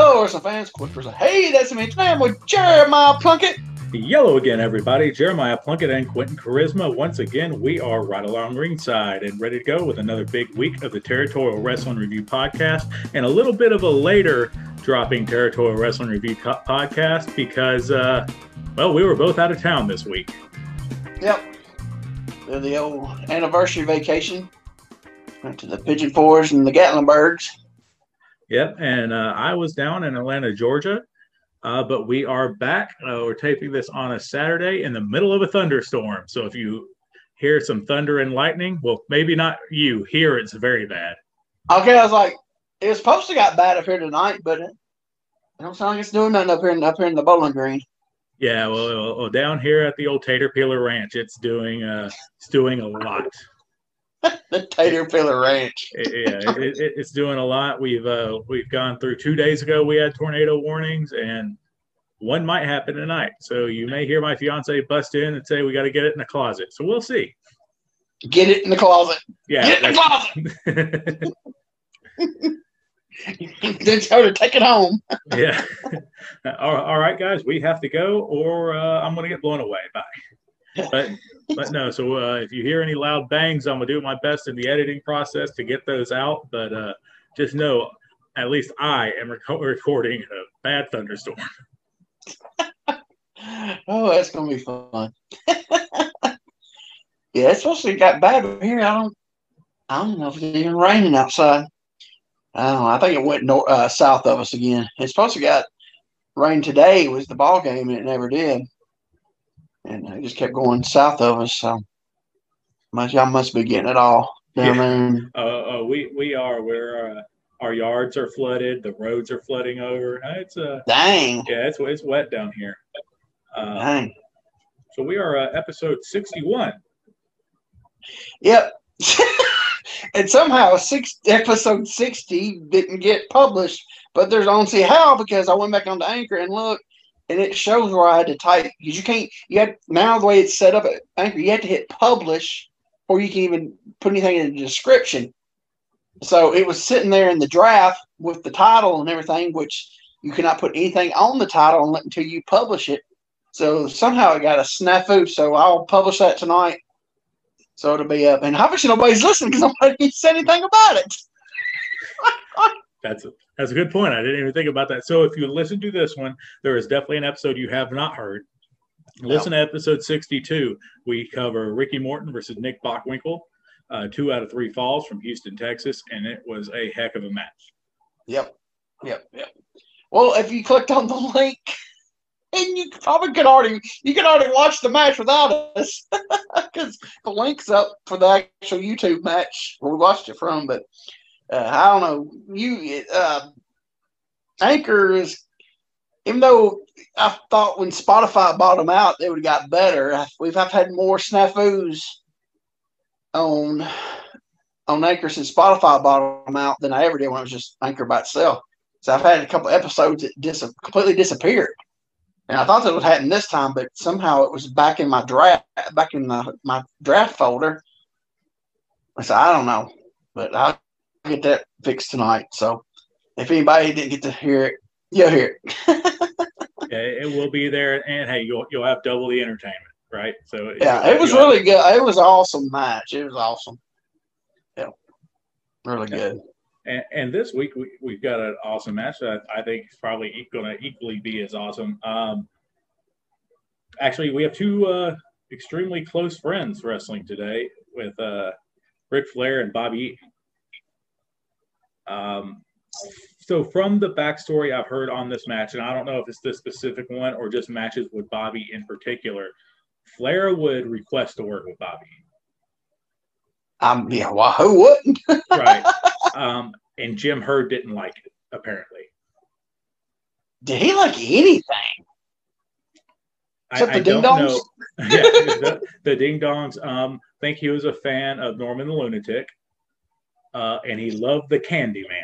Hello, wrestling fans. Quick person. Hey, that's me. Today I'm with Jeremiah Plunkett. Yellow again, everybody. Jeremiah Plunkett and Quentin Charisma. Once again, we are right along ringside and ready to go with another big week of the Territorial Wrestling Review podcast and a little bit of a later dropping Territorial Wrestling Review co- podcast because, uh, well, we were both out of town this week. Yep. The old anniversary vacation. Went to the Pigeon Forge and the Gatlinburgs. Yep, and uh, I was down in Atlanta, Georgia, uh, but we are back. Uh, we're taping this on a Saturday in the middle of a thunderstorm. So if you hear some thunder and lightning, well, maybe not you. Here it's very bad. Okay, I was like, it was supposed to got bad up here tonight, but it don't sound like it's doing nothing up here in, up here in the Bowling Green. Yeah, well, well, well, down here at the old Tater Peeler Ranch, it's doing uh, it's doing a lot. the Tater Pillar Ranch. Yeah, it, it, it's doing a lot. We've uh, we've gone through two days ago. We had tornado warnings, and one might happen tonight. So you may hear my fiance bust in and say we got to get it in the closet. So we'll see. Get it in the closet. Yeah, Get it in the closet. then tell her to take it home. yeah. all, all right, guys, we have to go, or uh, I'm gonna get blown away. Bye. But but no. So uh, if you hear any loud bangs, I'm gonna do my best in the editing process to get those out. But uh, just know, at least I am reco- recording a bad thunderstorm. Oh, that's gonna be fun. yeah, it's supposed to got bad here. I don't, I don't know if it's even raining outside. I don't know. I think it went uh, south of us again. It's supposed to got rain today was the ball game, and it never did. And it just kept going south of us. So, must y'all must be getting it all down Yeah. there. Uh, uh, we we are where uh, our yards are flooded, the roads are flooding over. Uh, It's uh, Dang, yeah, it's it's wet down here. Uh, dang. so we are uh, episode 61. Yep. and somehow six episode sixty didn't get published, but there's I don't see how because I went back on the anchor and looked, and it shows where I had to type because you can't. You had now the way it's set up at anchor, you have to hit publish, or you can even put anything in the description. So it was sitting there in the draft with the title and everything, which you cannot put anything on the title until you publish it. So somehow it got a snafu. So I'll publish that tonight. So it'll be up. And obviously nobody's listening because nobody said anything about it. That's a, that's a good point. I didn't even think about that. So if you listen to this one, there is definitely an episode you have not heard. Listen to episode 62. We cover Ricky Morton versus Nick Bockwinkel, uh, two out of three falls from Houston, Texas, and it was a heck of a match. Yep. Yep. Yep. Well, if you clicked on the link, and you probably could already you could already watch the match without us because the link's up for the actual YouTube match where we watched it from. But uh, I don't know. You uh, Anchor is even though I thought when Spotify bought them out they would have got better. I- We've I've had more snafus on on Anchor since Spotify bought them out than I ever did when it was just Anchor by itself. So I've had a couple episodes that dis- completely disappeared. And I thought that would happen this time, but somehow it was back in my draft, back in the, my draft folder. So I don't know, but I'll get that fixed tonight. So if anybody didn't get to hear it, you'll hear it. Yeah, it will be there, and hey, you'll you'll have double the entertainment, right? So Yeah, it was really good. It was an awesome match. It was awesome. Yeah, really good. And, and this week we, we've got an awesome match that I think is probably going to equally be as awesome. Um, actually, we have two uh, extremely close friends wrestling today with uh, Ric Flair and Bobby Eaton. Um, so, from the backstory I've heard on this match, and I don't know if it's this specific one or just matches with Bobby in particular, Flair would request to work with Bobby. Um, yeah, well, who wouldn't? Right. um, and Jim Herd didn't like it, apparently. Did he like anything? Except the don't ding-dongs? know. yeah, the, the ding dongs. Um, think he was a fan of Norman the Lunatic, uh, and he loved the Candyman.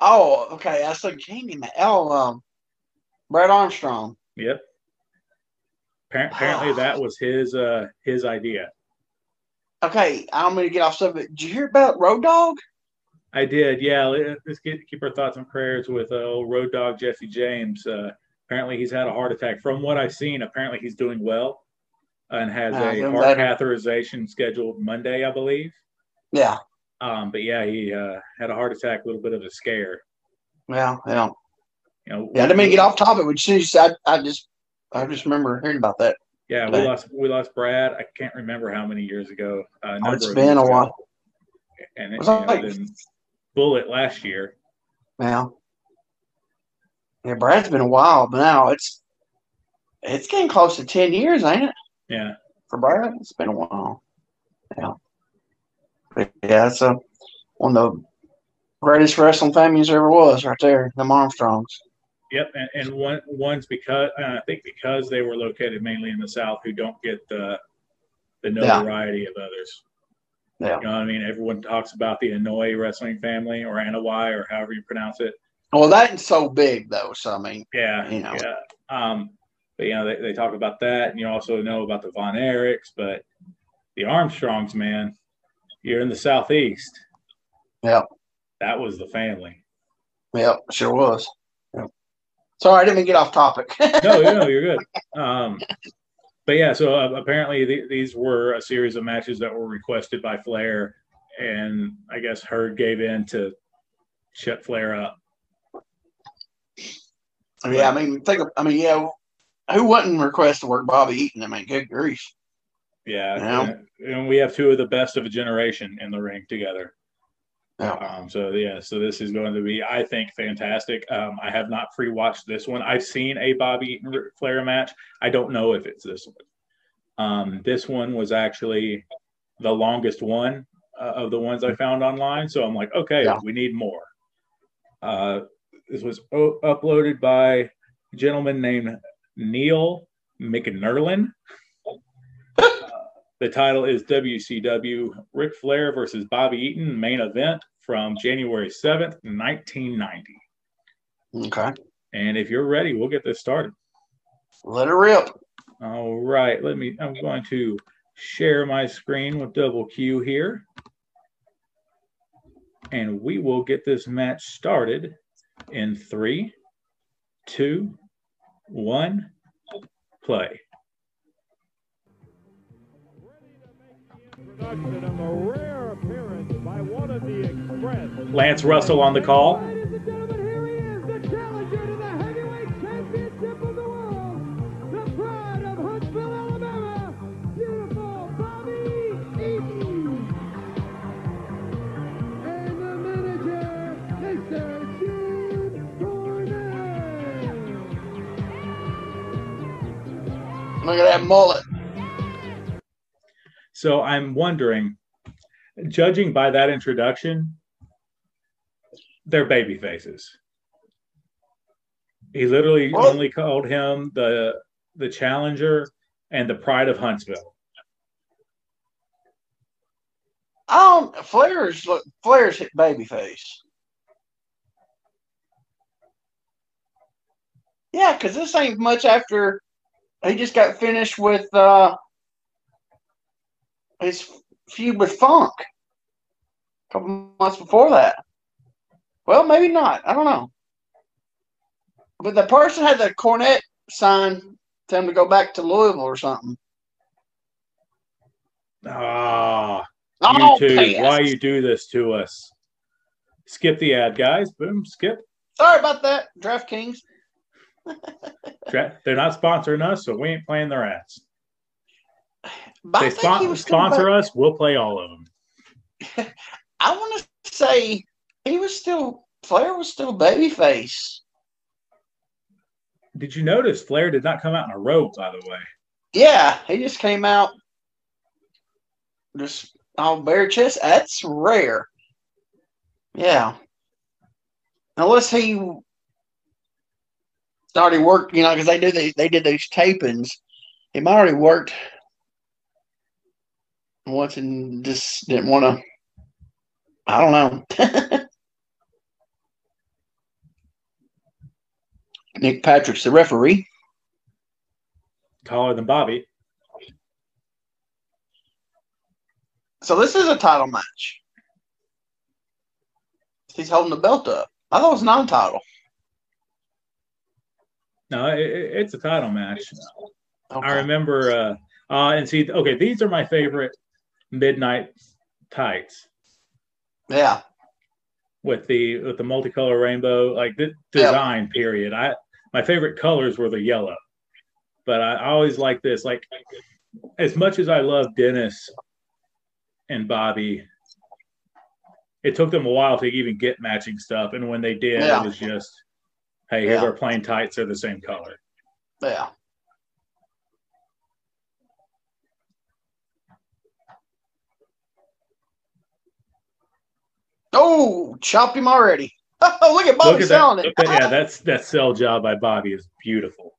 Oh, okay. I said Candyman. Oh, um, Brad Armstrong. Yep. Appar- Apparently, that was his uh, his idea. Okay, I'm gonna get off subject. Did you hear about Road Dog? I did. Yeah. Let's get, keep our thoughts and prayers with uh, old road dog Jesse James. Uh, apparently, he's had a heart attack. From what I've seen, apparently he's doing well and has Uh, a heart catheterization scheduled Monday, I believe. Yeah, Um, but yeah, he uh, had a heart attack, a little bit of a scare. yeah, yeah. You know, Yeah, I didn't mean to get off topic, but soon I, I just, I just remember hearing about that. Yeah, we lost we lost Brad. I can't remember how many years ago. Uh, Oh, it's been a ago. while. And it, Was you know, like- Bullet last year. Yeah. Yeah, Brad's been a while, but now it's, it's getting close to ten years, ain't it? Yeah, For Brad, it's been a while. Yeah. But yeah, it's a, one of the greatest wrestling families there ever was, right there, the Armstrongs. yep. And, and one one's because I think because they were located mainly in the South, who don't get the the Yeah. notoriety of others. Yeah. You know what I mean? Everyone talks about the Inouye wrestling family or Anoa'i or however you pronounce it. Well, that's so big though. So I mean, Yeah, You know. yeah. Um, but you know, they, they talk about that, and you also know about the Von Erichs, but the Armstrongs, man, you're in the southeast. Yeah. That was the family. yeah, sure was. Yeah. Sorry, I didn't mean to get off topic. No, you know, you're good. Um, but yeah, so uh, apparently th- these were a series of matches that were requested by Flair, and I guess Herd gave in to shut Flair up. yeah, I mean, think. Of, I mean, yeah, who wouldn't request to work Bobby Eaton? I mean, good grief. Yeah, Yeah. and- and we have two of the best of a generation in the ring together. Yeah. Um, so yeah, so this is going to be, I think, fantastic. Um, I have not pre-watched this one. I've seen a Bobby Eaton Flair match. I don't know if it's this one. Um, this one was actually the longest one uh, of the ones I found online. So I'm like, okay, Yeah. we need more. Uh, this was o- uploaded by a gentleman named Neil McNerlin. The title is WCW Ric Flair versus Bobby Eaton main event from January 7th, 1990. Okay, And if you're ready, we'll get this started. let it rip. All right, let me, I'm going to share my screen with double Q here. And we will get this match started in three, two, one, play. Production of a rare appearance by one of the Express. Lance Russell on the call. Look at that mullet. So I'm wondering, judging by that introduction, they're baby faces. He literally Well- only called him the the challenger and the pride of Huntsville. I don't. Flair's look. Flair's hit babyface. Yeah, because this ain't much after he just got finished with uh his feud with Funk. A couple months before that. Well, maybe not. I don't know. But the person had the Cornette sign tell him to go back to Louisville or something. Ah, Oh, you two, pants. why you do this to us? Skip the ad, guys. Boom, skip. Sorry about that, DraftKings. They're not sponsoring us, so we ain't playing their ass. But They spon- sponsor back- us, we'll play all of them. I want to say he was still Flair was still babyface. Did you notice Flair did not come out in a robe, by the way? Yeah, he just came out just all bare chest. That's rare. Yeah, unless he already worked, you know, because they do they they did these tapings. He might already worked once and just didn't want to. I don't know. Nick Patrick's the referee. Taller than Bobby. So this is a title match. He's holding the belt up. I thought it was non-title. No, it, it- it's a title match. Okay. I remember, uh, uh, and see, okay, these are my favorite midnight tights Yeah. with the with the multicolor rainbow, like the Yeah. design. Period. I my favorite colors were the yellow, but I, I always like this. Like as much as I love Dennis and Bobby, it took them a while to even get matching stuff, and when they did, Yeah. it was just, hey, Yeah. our plain tights. They're the same color. Yeah. Oh, chopped him already. Oh, look at Bobby Look at selling that. it. Yeah, that's that sell job by Bobby is beautiful.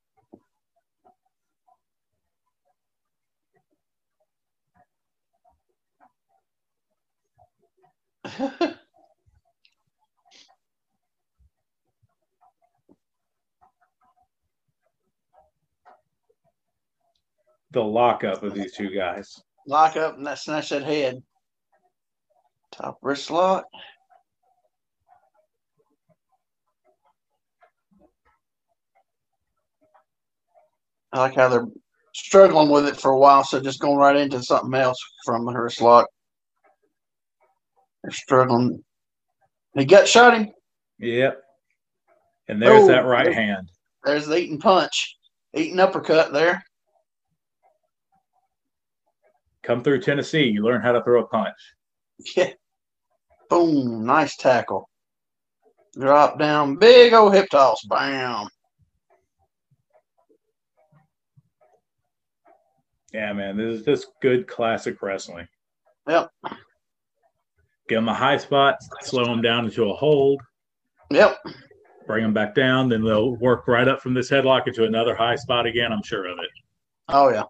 The lockup of these two guys. Lock up and that snatch that head. Top wrist lock. I like how they're struggling with it for a while, so just going right into something else from the wrist lock. They're struggling. He gut shot him. Yep. And there's Oh, that right hand. There's the Eaton punch, Eaton uppercut there. Come through Tennessee, you learn how to throw a punch. Yeah. Boom. Nice tackle. Drop down. Big old hip toss. Bam. Yeah, man, this is just good classic wrestling. Yep. Give them a high spot, slow them down into a hold, Yep. bring them back down, then they'll work right up from this headlock into another high spot again. I'm sure of it. Oh, yeah.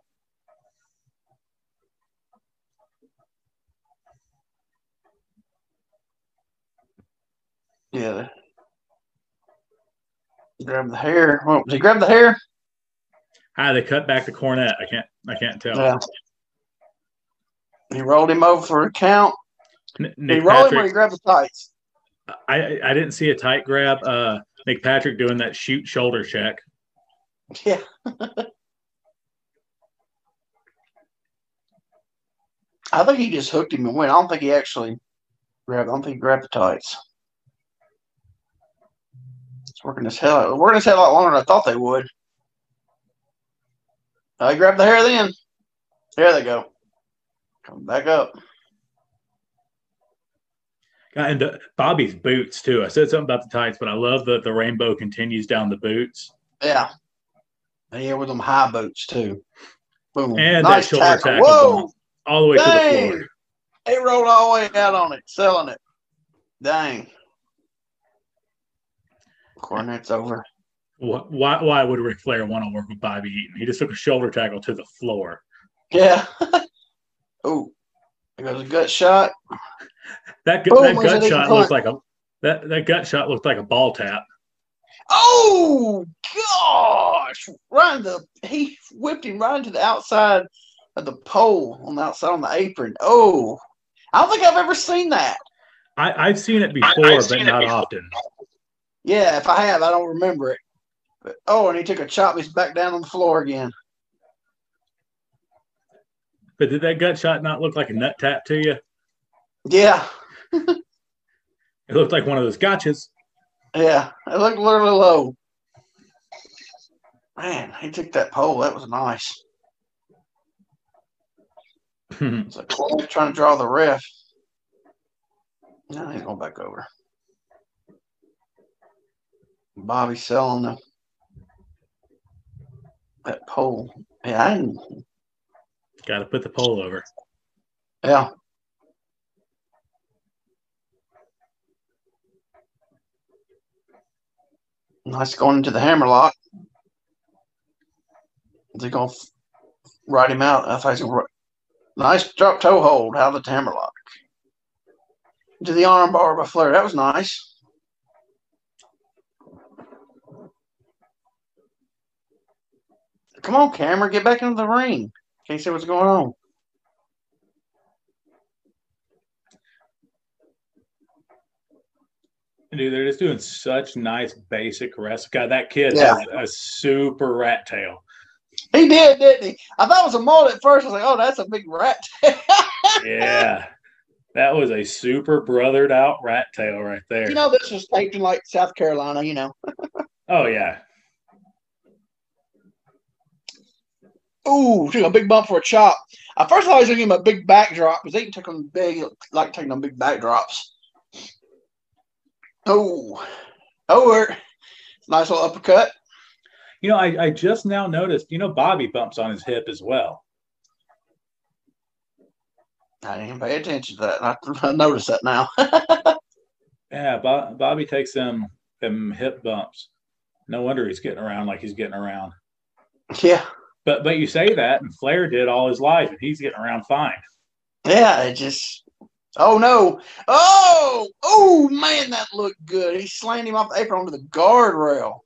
Yeah. Grab the hair. Well, did he grab the hair? Ah, they cut back the Cornette. I can't. I can't tell. Yeah. He rolled him over for a count. N- he Nick roll him or he grabbed the tights? I I didn't see a tight grab. Uh, Nick Patrick doing that shoot shoulder check. Yeah. I think he just hooked him and went. I don't think he actually grabbed. I don't think he grabbed the tights. Working his hell. Working his head a lot longer than I thought they would. I grabbed the hair then. There they go. Come back up. Uh, And uh, Bobby's boots too. I said something about the tights, but I love that the rainbow continues down the boots Yeah. And yeah, with them high boots too. Boom. and nice that shoulder tackle. tackle Whoa. all the way to the floor. It rolled all the way out on it, selling it. Dang. Cornette's over. Wh- Why, why would Ric Flair want to work with Bobby Eaton? He just took a shoulder tackle to the floor. Yeah. oh, there goes a gut shot. That, gu- Boom, that gut shot punch? looked like a that, that gut shot looked like a ball tap. Oh gosh! Right in the he whipped him right into the outside of the pole on the outside on the apron. Oh, I don't think I've ever seen that. I, I've seen it before, I've but seen not before. often. Yeah, if I have, I don't remember it. But oh, and he took a chop. He's back down on the floor again. But did that gut shot not look like a nut tap to you? Yeah, It looked like one of those gotchas. yeah. It looked literally low. Man, he took that pole. That was nice. It's like trying to draw the ref. No, he's going back over. Bobby selling the that pole. Yeah, I didn't, Got to put the pole over. yeah. Nice going into the hammerlock. They're going to ride him out. I thought he's going to. Nice drop toe hold out of the hammerlock. To the arm bar by Flair. That was nice. Come on, camera, get back into the ring. Can't see what's going on. Dude, they're just doing such nice basic rest. God, that kid Yeah. has a super rat tail. He did, didn't he? I thought it was a mole at first. I was like, oh, that's a big rat. Tail. yeah. That was a super brothered out rat tail right there. you know, this was taped in like South Carolina, you know. oh yeah. Ooh, took a big bump for a chop. At first, I was thinking about big backdrop because they took them big, like taking them big backdrops. Oh, over. Nice little uppercut. You know, I, I just now noticed, you know, Bobby bumps on his hip as well. I didn't even pay attention to that. I, I noticed that now. Yeah, Bo- Bobby takes them them hip bumps. No wonder he's getting around like he's getting around. yeah, But but you say that, and Flair did all his life, and he's getting around fine. yeah. It just. Oh no! Oh, oh man, that looked good. He slammed him off the apron onto the guardrail.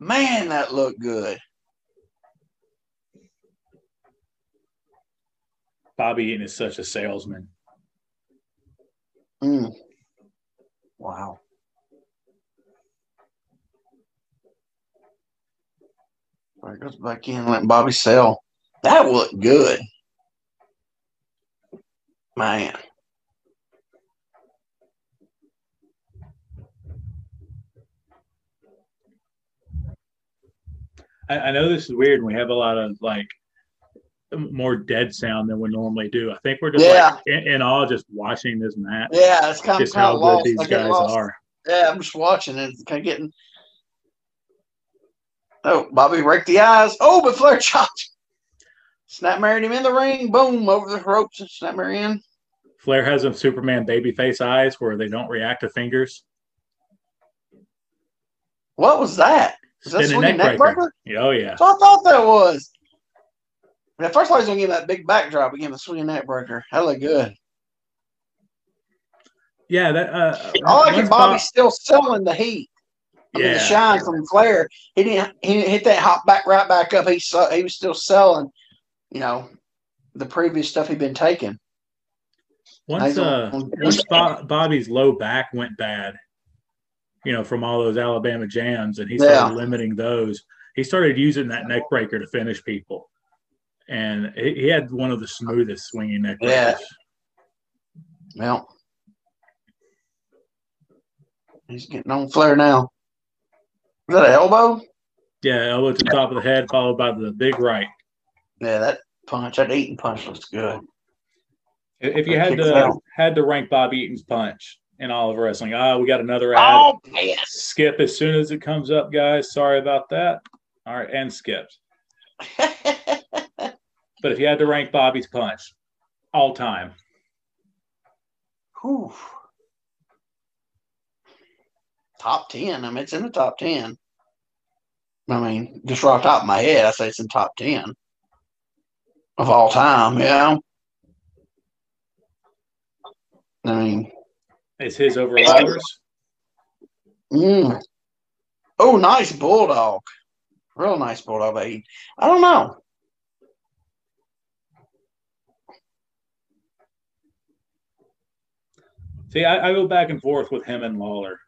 Man, that looked good. Bobby Eaton is such a salesman. Mm. Wow. There goes back in, letting Bobby sell. That looked good. Man. I, I know this is weird, and we have a lot of like more dead sound than we normally do. I think we're just Yeah. like in, in awe just watching this match, Yeah, it's kind of, just kind how of good lost. these guys lost. are. Yeah, I'm just watching and it's kind of getting. Oh, Bobby raked the eyes. Oh, but Flair chopped. Snap married him in the ring. Boom, over the ropes and snap married in. Flair has them Superman babyface eyes where they don't react to fingers. What was that? Is that swinging neck neck breaker. breaker? Oh yeah. That's what I thought that was. At first, I was going to give him that big backdrop. We gave him a swinging neck breaker. That looked good. Yeah, that uh I like. Bobby's Bob- still selling the heat. I mean, the shine from Flair. He didn't. He didn't hit that hop back right back up. He saw, he was still selling. You know, the previous stuff he'd been taking. Once uh once Bo- Bobby's low back went bad, you know, from all those Alabama jams, and he started Yeah. limiting those. He started using that neck breaker to finish people, and he, he had one of the smoothest swinging neck Yeah. breakers. Well, he's getting on Flair now. Is that an elbow? Yeah, elbow to the top of the head, followed by the big right. Yeah, that punch, that Eaton punch looks good. If you had to out. had to rank Bob Eaton's punch in all of wrestling, ah, we got another ad. Oh, yes. Skip as soon as it comes up, guys. Sorry about that. All right, and skipped. But if you had to rank Bobby's punch all time, Whew. Top 10. I mean, it's in the top 10. I mean, just right off the top of my head, I say it's in top 10 of all time. Yeah. I mean, is his over Lawler's? mm. oh, nice bulldog. Real nice bulldog. I don't know. See, I, I go back and forth with him and Lawler.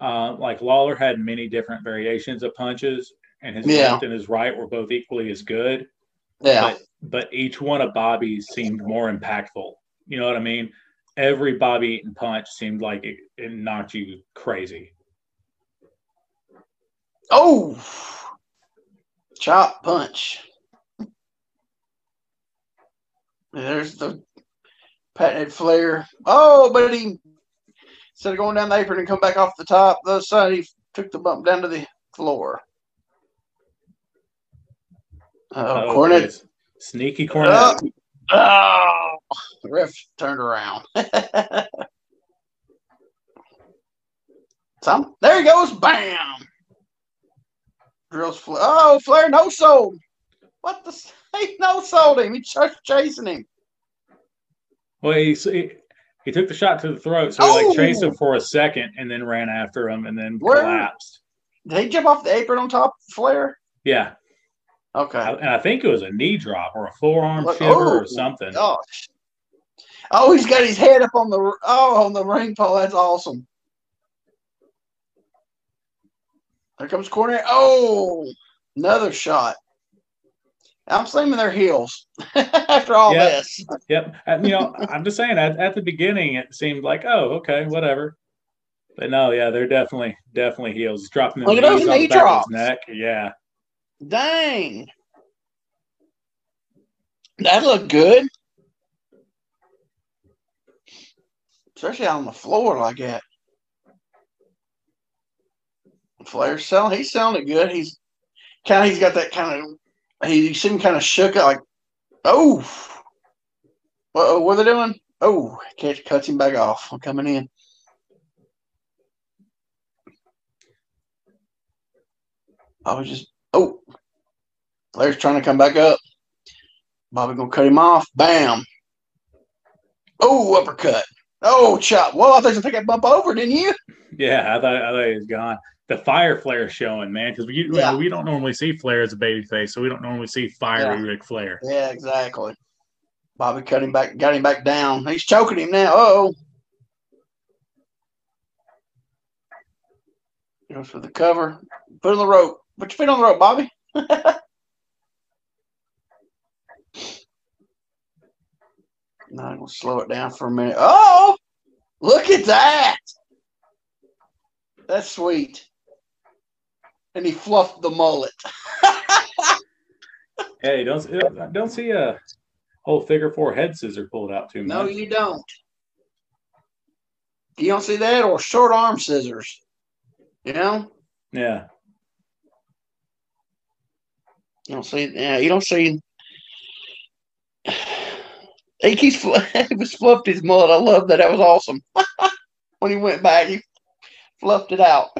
Uh, like Lawler had many different variations of punches, and his Yeah. left and his right were both equally as good. Yeah. But but each one of Bobby's seemed more impactful. You know what I mean? Every Bobby Eaton punch seemed like it, it knocked you crazy. Oh, chop punch. There's the patented Flair. Oh, but he instead of going down the apron and come back off the top, the other side he took the bump down to the floor. Uh, Oh, Cornette. Sneaky Cornette. Oh, oh, the ref turned around. Some there he goes, bam. Drills Flair. Oh, Flair no sold. What the? He no sold him. He starts chasing him. Well, he, he took the shot to the throat, so he like chased him oh! for a second and then ran after him and then Where? collapsed. Did he jump off the apron on top of Flair? Yeah. Okay. I, and I think it was a knee drop or a forearm like, shiver oh, or something. Gosh. Oh, he's got his head up on the oh on the ring pole. That's awesome. There comes corner. Oh, another shot. I'm slamming their heels after all Yeah. this. Yep. And, you know, I'm just saying at, at the beginning it seemed like, oh, okay, whatever. But no, yeah, they're definitely definitely heels. Dropping them Look at those knee drops. neck. Yeah. Dang. That looked good. Especially out on the floor like that. Flair's selling. He's selling it good. He's kind of. He's got that kind of. He you see him kind of shook like, oh, what uh, what are they doing? Oh, catch cuts him back off. I'm coming in. I was just oh, Flair's trying to come back up. Bobby gonna cut him off. Bam. Oh, uppercut. Oh, chop. Well, I thought you take that bump over, didn't you? Yeah, I thought I thought he was gone. The fire Flair showing, man, because we Yeah. we don't normally see Flair as a babyface, so we don't normally see fiery Ric Flair. Yeah, exactly. Bobby cut him back, got him back down. He's choking him now. Oh. Goes for the cover. Put on the rope. Put your feet on the rope, Bobby. now I'm gonna slow it down for a minute. Oh, look at that. That's sweet. And he fluffed the mullet. Hey, don't don't see a whole figure four head scissor pulled out too much. No, you don't. You don't see that or short arm scissors. You know? yeah, You don't see yeah, you don't see he keeps he was fluffed his mullet. I love that. That was awesome. when he went back, he fluffed it out.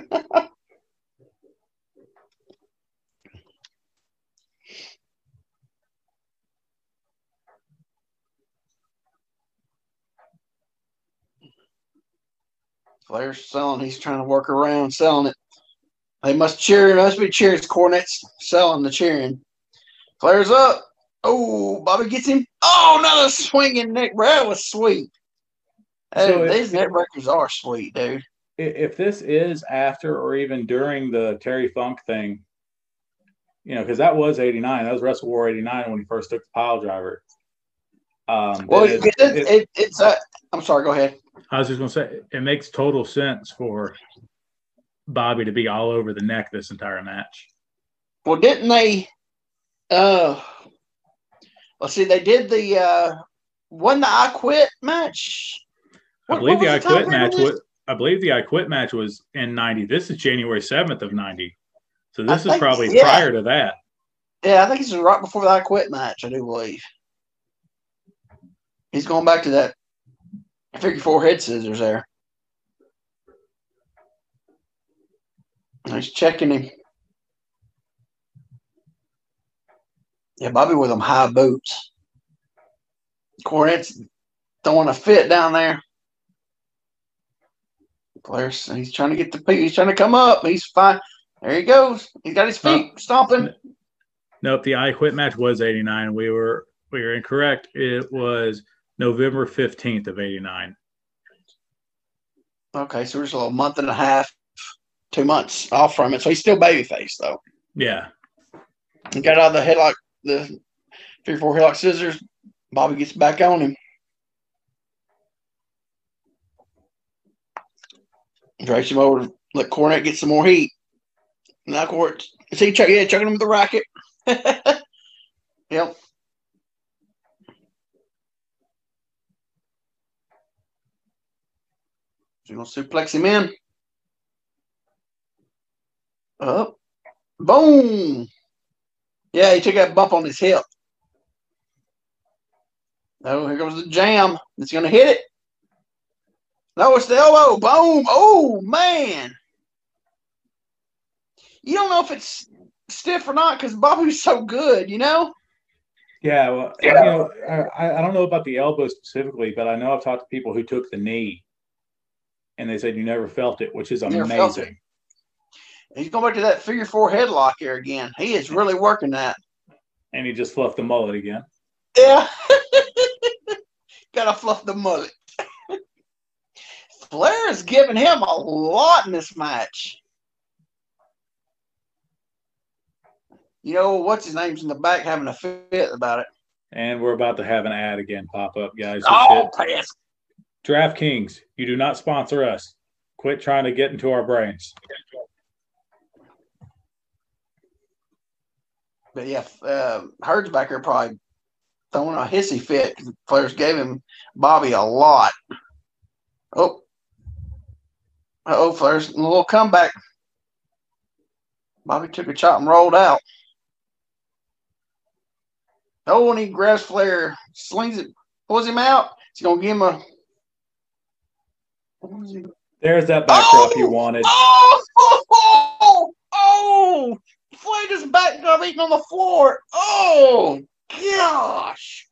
Flair's selling. He's trying to work around selling it. They must cheer. Must be cheering. Cornette's selling the cheering. Flair's up. Oh, Bobby gets him. Oh, another swinging neck. Bro, that was sweet. Hey, So these neck breakers are sweet, dude. If this is after or even during the Terry Funk thing, you know, because that was '89. That was Wrestle War '89 when he first took the pile driver. Um, Well, it, it- it, it- it, it's uh, I'm sorry. Go ahead. I was just going to say it makes total sense for Bobby to be all over the neck this entire match. Well, didn't they? Uh, let's see. They did the uh, won the I Quit match. I believe what the I Quit match was. I believe the I Quit match was in '90. This is January 7th of '90. So I this is think- probably yeah. prior to that. Yeah, I think this is right before the I Quit match. I do believe he's going back to that figure four head scissors there. He's checking him. Yeah, Bobby with them high boots. Cornette's throwing a fit down there. Flair's he's trying to get the he's trying to come up. He's fine. There he goes. He's got his feet oh. stomping. Nope, the I Quit match was '89. We were we were incorrect. It was November 15th of '89. Okay, so there's a little month and a half, two months off from it. So he's still babyface though. Yeah, He got out of the headlock, the three four headlock scissors. Bobby gets back on him. Drags him over. Let Cornette get some more heat. Now Cornette, is he chuck, yeah, chucking him with the racket? yep. You gonna suplex him in? Up. Boom. Yeah, he took that bump on his hip. Oh, here goes the jam. It's gonna hit it. No, it's the elbow. Boom. Oh man. You don't know if it's stiff or not because Bobby's so good, you know? yeah. Well, Yeah. you know, I, I don't know about the elbow specifically, but I know I've talked to people who took the knee, and they said you never felt it, which is Never amazing. He's going back to that figure four headlock here again. He is really working that. And he just fluffed the mullet again. Yeah. Gotta fluff the mullet. Flair is giving him a lot in this match. you know what's his name's in the back having a fit about it. And we're about to have an ad again pop up, guys. Oh, pass. DraftKings, you do not sponsor us. Quit trying to get into our brains. But yeah, uh, Herd's back there probably throwing a hissy fit because the players gave him Bobby a lot. Oh, oh, Flair's a little comeback. Bobby took a chop and rolled out. Oh, and he grabs Flair, slings it, pulls him out. He's gonna give him a. what was he- There's that backdrop you Oh! wanted. Oh, oh, oh, Flair just backed up Eaton on the floor. Oh, gosh.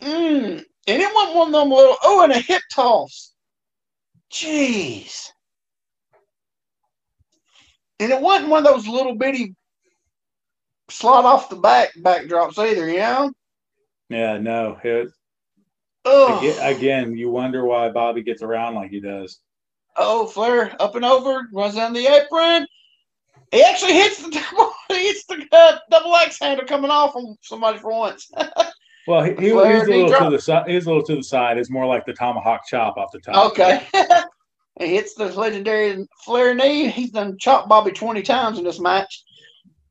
Mm. And it wasn't one of them little, oh, and a hip toss. Jeez. And it wasn't one of those little bitty slot off the back backdrops either, you know? Yeah, no. It, Oh, again, again, you wonder why Bobby gets around like he does. oh, Flair up and over, runs down the apron. He actually hits the double, he hits the uh, double axe handle coming off from somebody for once. Well, he, he, Flair, he's a little to the side. He's a little to the side. It's more like the tomahawk chop off the top. Okay. he hits the legendary Flair knee. He's done chopped Bobby 20 times in this match.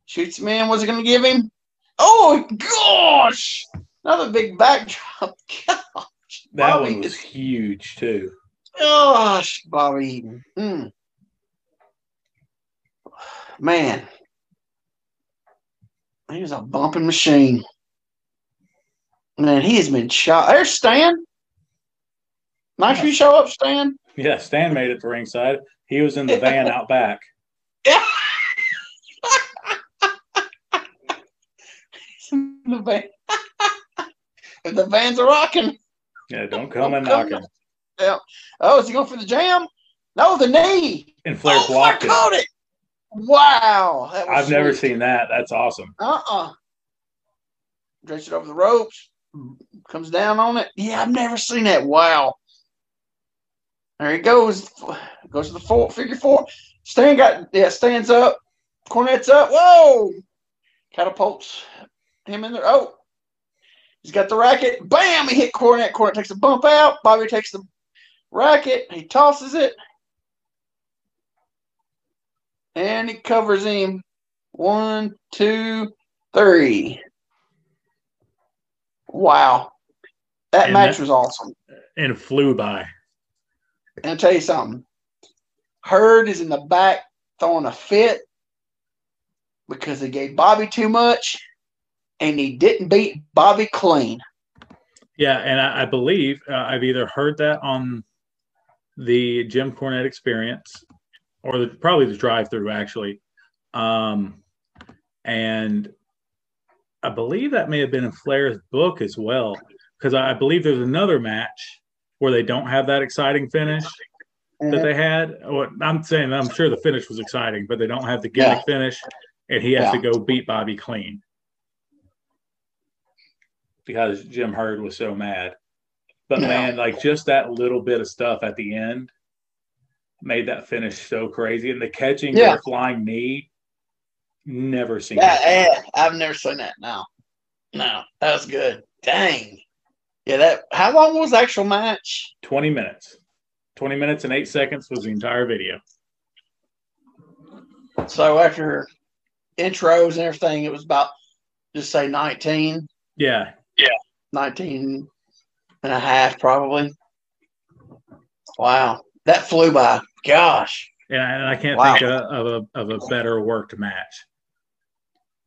Shoots him in. What's it going to give him? Oh, gosh. Another big backdrop. Gosh. that Bobby one was is- huge too. Gosh, Bobby Eaton. Mm. Man. He was a bumping machine. Man, he has been shot. There's Stan. Nice you show up, Stan. Yeah, Stan made it to ringside. He was in the van out back. Yeah. in the van. The vans are rocking. Yeah, don't come and knock him. Yeah. Oh, is he going for the jam? No, the knee. And Flair oh, Flair blocked it. caught it. Wow. That was I've never seen that. That's awesome. Uh-uh. Drapes it over the ropes. Comes down on it. Yeah, I've never seen that. Wow. There he goes. Goes to the four, figure four. Stan got yeah, stands up. Cornette's up. Whoa. Catapults him in there. Oh. He's got the racket. Bam! He hit Cornette. Cornette takes a bump out. Bobby takes the racket. He tosses it. And he covers him. One, two, three. Wow. That And match that- was awesome. And it flew by. And I'll tell you something. Herd is in the back throwing a fit because he gave Bobby too much and he didn't beat Bobby clean. Yeah, and I, I believe uh, I've either heard that on the Jim Cornette experience or the, probably the drive through actually. Um, and I believe that may have been in Flair's book as well, because I, I believe there's another match where they don't have that exciting finish that they had. Well, I'm saying I'm sure the finish was exciting, but they don't have the gimmick finish, and he has to go beat Bobby clean because Jim Herd was so mad. But man, like just that little bit of stuff at the end made that finish so crazy, and the catching Yeah. their flying knee, never seen. Yeah, it. yeah, I've never seen that. No, no, that was good. Dang. Yeah, that. How long was the actual match? Twenty minutes, twenty minutes and eight seconds was the entire video. So after intros and everything, it was about just say 19, Yeah, 19 and a half probably. Wow, that flew by. Gosh, and I, and I can't Wow. think of, of a of a better worked match.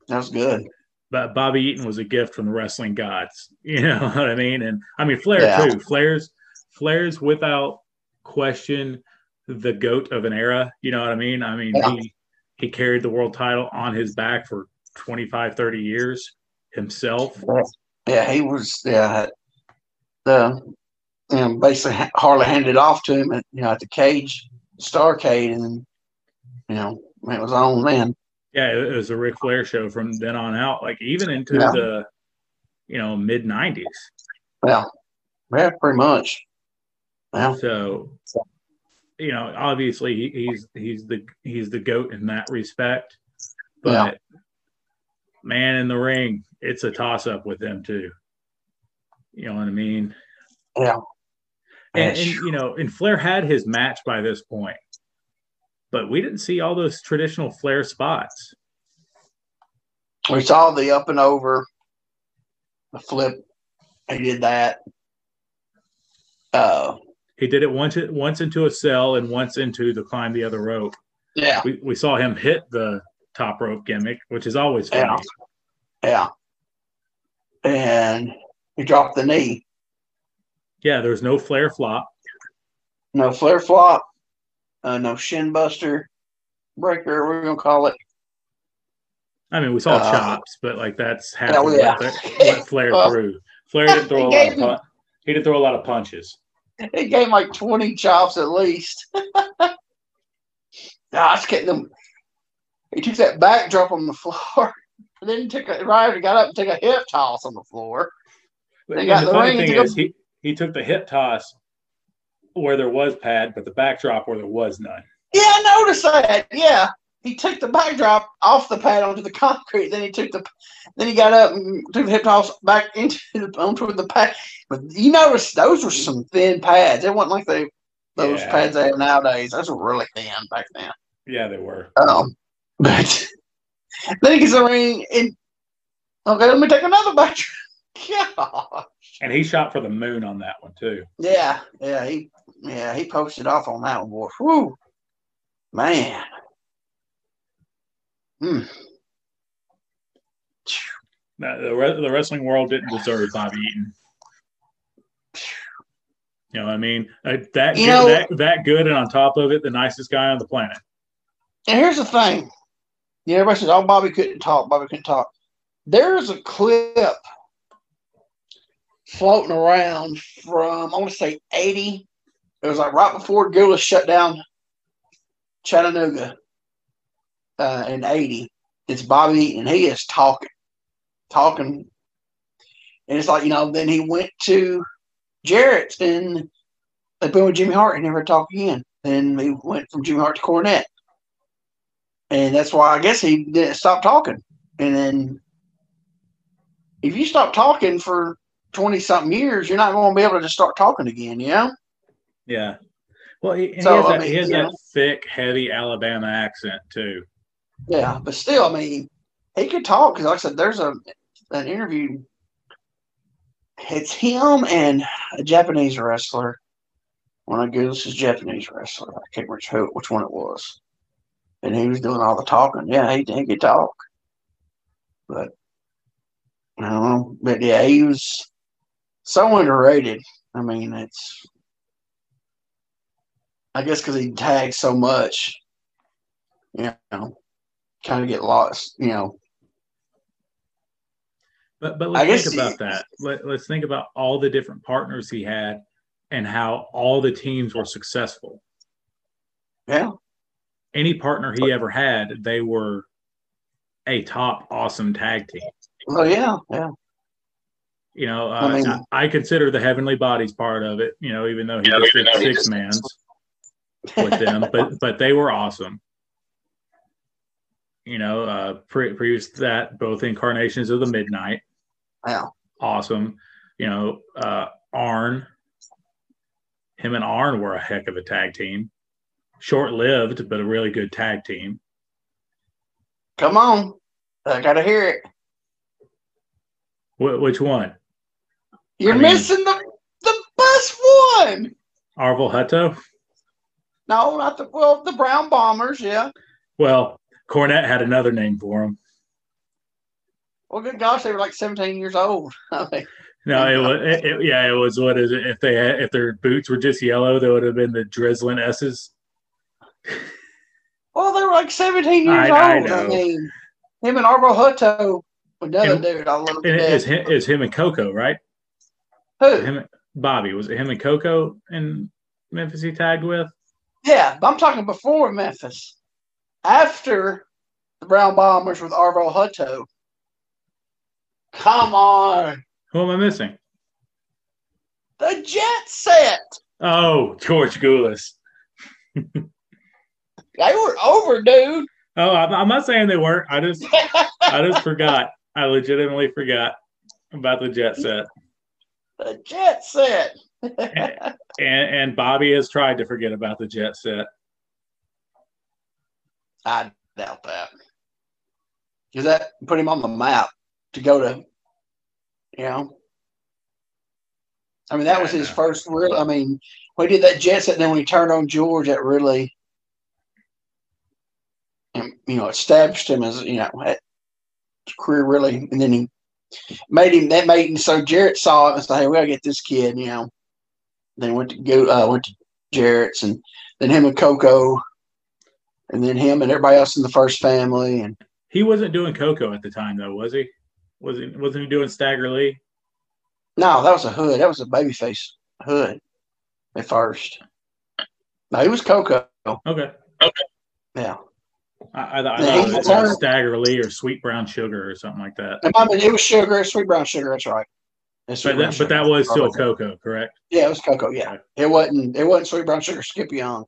that was good. but Bobby Eaton was a gift from the wrestling gods. You know what I mean? And I mean Flair Yeah. too. Flair's Flair's without question the goat of an era. You know what I mean? I mean Yeah. he he carried the world title on his back for 25, 30 years himself. Yeah, he was. Yeah, the you know basically Harley handed it off to him at you know at the cage, Starcade, and you know it was on then. Yeah, it was a Ric Flair show from then on out, like even into Yeah. the you know mid nineties. Well, yeah, pretty much. Well, So, you know, obviously he, he's he's the he's the goat in that respect. But man in the ring, it's a toss up with them too. You know what I mean? Yeah. And, and you know, and Flair had his match by this point, but we didn't see all those traditional Flair spots. We saw the up and over, the flip. He did that. Uh, He did it once once into a cell and once into the climb the other rope. yeah, We, we saw him hit the top rope gimmick, which is always funny. Yeah. yeah. And he dropped the knee. Yeah, there was no Flair flop. No Flair flop. Uh, no shin buster breaker. We're gonna call it. I mean, we saw Uh, chops, but like that's half Oh, yeah. what, what Flair Well, threw. Flair didn't throw a lot of pun- he didn't throw a lot of punches. He gave like twenty chops at least. I just kept them. He took that backdrop on the floor. And then he took a he got up and took a hip toss on the floor. But They got the the funny ring thing is, he, he took the hip toss where there was pad, but the backdrop where there was none. Yeah, I noticed that. Yeah. He took the backdrop off the pad onto the concrete. Then he took the, then he got up and took the hip toss back into the onto the pad. But you notice those were some thin pads. It wasn't like they those Yeah. pads they have nowadays. Those were really thin back then. Yeah, they were. Um, but then he gets the ring and okay, let me take another backdrop. God. And he shot for the moon on that one too. Yeah, yeah, he yeah, he posted off on that one, boy. Whew. Man. Hmm. No, The, re- the wrestling world didn't deserve Bobby Eaton. You know what I mean? Uh, that, You good, know- that that good, and on top of it, the nicest guy on the planet. And here's the thing. Yeah, everybody says, oh, Bobby couldn't talk. Bobby couldn't talk. There's a clip floating around from, I want to say 80. It was like right before Gulas shut down Chattanooga uh, in 80. It's Bobby and He is talking, talking. And it's like, you know, then he went to Jarrett's and they put with Jimmy Hart and never talked again. Then he went from Jimmy Hart to Cornette and that's why I guess he didn't stop talking. And then, if you stop talking for twenty something years, you're not going to be able to just start talking again. You know? Yeah. Well, he, So, he has, I that, mean, he has that know. thick, heavy Alabama accent too. Yeah, but still, I mean, he could talk because, like I said, there's a an interview. It's him and a Japanese wrestler. When I Google this is Japanese wrestler, I can't remember which one it was. And he was doing all the talking. Yeah, he, he could talk. But I don't know. But yeah, he was so underrated. I mean, it's I guess because he tagged so much, you know, kind of get lost, you know. But but let's think about that. Let, let's think about all the different partners he had and how all the teams were successful. Yeah, Any partner he ever had, they were a top awesome tag team. Oh yeah, yeah. You know, uh, I I, mean- I consider the Heavenly Bodies part of it. You know, even though he Yeah, just did though six just- mans with them, but but they were awesome. You know, uh, pre- previous to that, both incarnations of the Midnight, Yeah. awesome. You know, uh, Arn, him and Arn were a heck of a tag team. Short lived, but a really good tag team. Come on, I gotta hear it. Wh- which one? You're I mean- missing the the best one. Arvel Hutto? No, not the well, the Brown Bombers. Yeah. Well, Cornette had another name for him. Well, good gosh, they were like 17 years old. I mean, No, it was it, it- yeah, it was what is it? If they had, if their boots were just yellow, they would have been the drizzling S's. Well, they were like 17 years I- I old. I know. mean, him and Arvo Hutto, another And- dude I love And to it is him, is him and Koko, right? Who? Him, Bobby was it him and Koko in Memphis he tagged with? Yeah, but I'm talking before Memphis. After the Brown Bombers with Arvo Hutto. Come on. Who am I missing? The Jet Set. Oh, George Gulas. They were over, dude. Oh, I'm, I'm not saying they weren't. I just I just forgot. I legitimately forgot about the jet set. the jet set. And, and Bobby has tried to forget about the jet set. I doubt that. Because that put him on the map to go to, you know. I mean, that was his first real. I mean, we did that jet set, and then when he turned on George, that really, you know, established him as, you know, had his career really. And then he made him, that made him, so Jarrett saw it and said, hey, we got to get this kid, you know. Then went to go, uh, went to Jarrett's, and then him and Koko and then him and everybody else in the first family and He wasn't doing Koko at the time, though, was he? Was he? Wasn't he doing Stagger Lee? no that was a hood that was a babyface hood at first no he was Koko Okay. Okay. yeah I, I, I thought he it was like Stagger Lee or Sweet Brown Sugar or something like that. And I mean, it was sugar sweet brown sugar that's right. But that, but that was still Koko, correct? yeah it was Koko. yeah. It wasn't it wasn't sweet brown sugar skip young.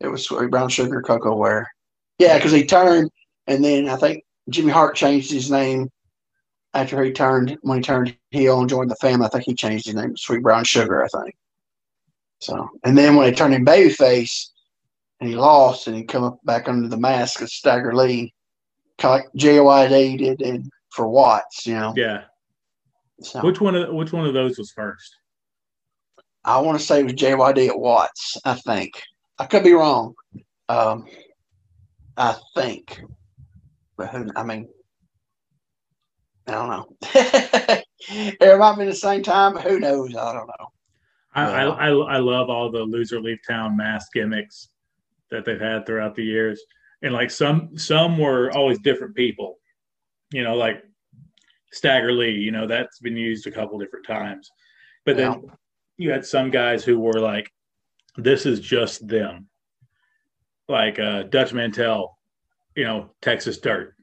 It was sweet brown sugar Koko Ware. Yeah because he turned and then i think jimmy hart changed his name after he turned when he turned heel and joined the family i think he changed his name to sweet brown sugar i think. So and then when they turned him babyface and he lost and he come up back under the mask of stagger lee kind of like JYD did and for watts you know Yeah. so Which one of which one of those was first? I want to say it was JYD at Watts. I think I could be wrong. Um, I think, but who? I mean, I don't know. it might be the same time, but who knows? I don't know. I, I, I I love all the loser leave town mask gimmicks that they've had throughout the years, and like some some were always different people, you know, like Stagger Lee. You know, that's been used a couple different times, but then you had some guys who were like, "This is just them," like uh, Dutch Mantell, you know, Texas Dirt.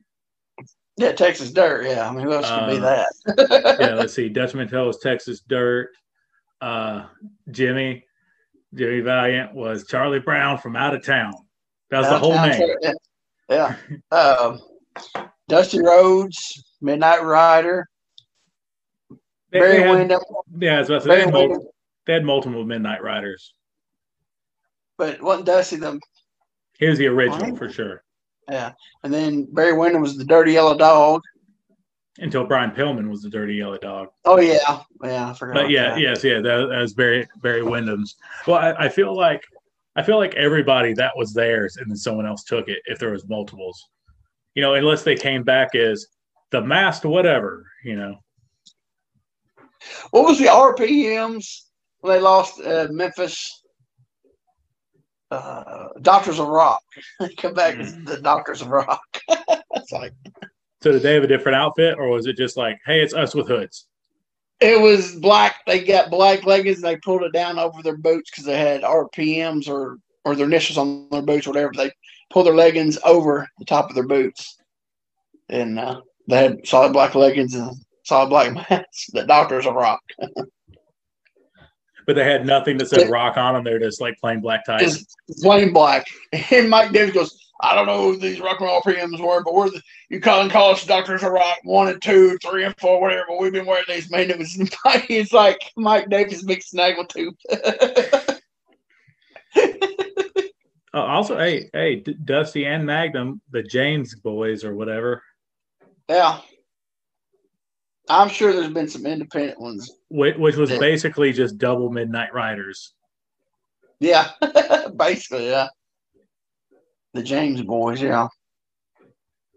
Yeah, Texas Dirt. Yeah, I mean, who else could be Uh, that? yeah, let's see. Dutch Mantell was Texas Dirt. Uh, Jimmy, Jimmy Valiant was Charlie Brown from out of town. That was the whole name. Yeah. Um, Dusty Rhodes, Midnight Rider, They, Barry they Windham, yeah, I was about to they, had mul- they had multiple Midnight Riders. but wasn't Dusty the He was the original for sure. yeah? And then Barry Windham was the Dirty Yellow Dog. Until Brian Pillman was the Dirty Yellow Dog. Oh yeah, yeah, I forgot. But yeah, that. yes, yeah, that, that was Barry Barry Windham's. Well, I, I feel like I feel like everybody that was theirs, and then someone else took it. If there was multiples, you know, unless they came back as the masked whatever, you know. What was the RPMs when they lost uh, Memphis? Uh, Doctors of Rock. come back as Mm. the Doctors of Rock. it's like So did they have a different outfit, or was it just like, hey, it's us with hoods? it was black. They got black leggings. and They pulled it down over their boots because they had RPMs or or their initials on their boots, whatever. They pulled their leggings over the top of their boots, and uh, they had solid black leggings and solid black masks. The Doctors of Rock. But they had nothing that said rock on them. They're just like plain black ties. Just plain black. And Mike Davis goes, I don't know who these rock and roll PMs were, but we're the you call call us Doctors of Rock one and two, three and four, whatever. But we've been wearing these. Man, it was it's like Mike Davis mixed Snaggletooth. Uh, also, hey, hey, D- Dusty and Magnum, the James boys or whatever, yeah, I'm sure there's been some independent ones. which, which was basically just double Midnight Riders. Yeah, basically, yeah. The James boys, yeah.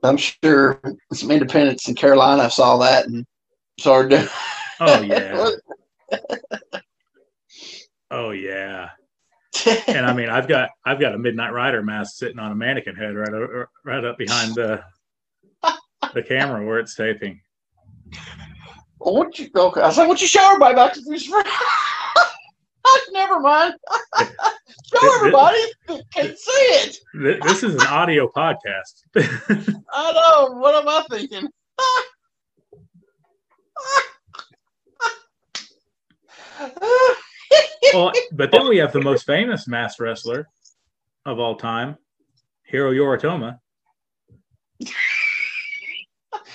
I'm sure some independents in Carolina saw that and started doing. Oh yeah, oh yeah. And I mean, I've got I've got a Midnight Rider mask sitting on a mannequin head right o- er, right up behind the the camera where it's taping. What you okay? I was like, what you show everybody about this? Never mind. show everybody. Can't see it. This is an audio podcast. I know. What am I thinking? well, but then we have the most famous mass wrestler of all time, Hiro Yoritoma.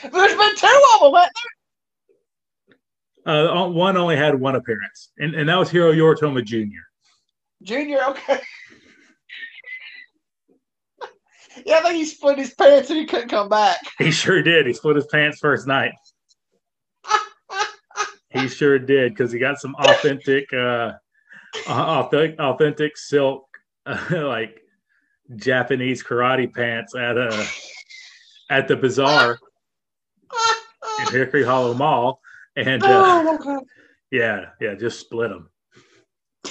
There's been two of them. Uh, one only had one appearance, and, and that was Hiro Yoritomo Jr. Junior, okay. yeah, I think he split his pants and he couldn't come back. He sure did. He split his pants first night. He sure did because he got some authentic, uh, authentic, authentic silk, uh, like Japanese karate pants at a at the bazaar in Hickory Hollow Mall, and uh, oh, my God. yeah, yeah, just split them.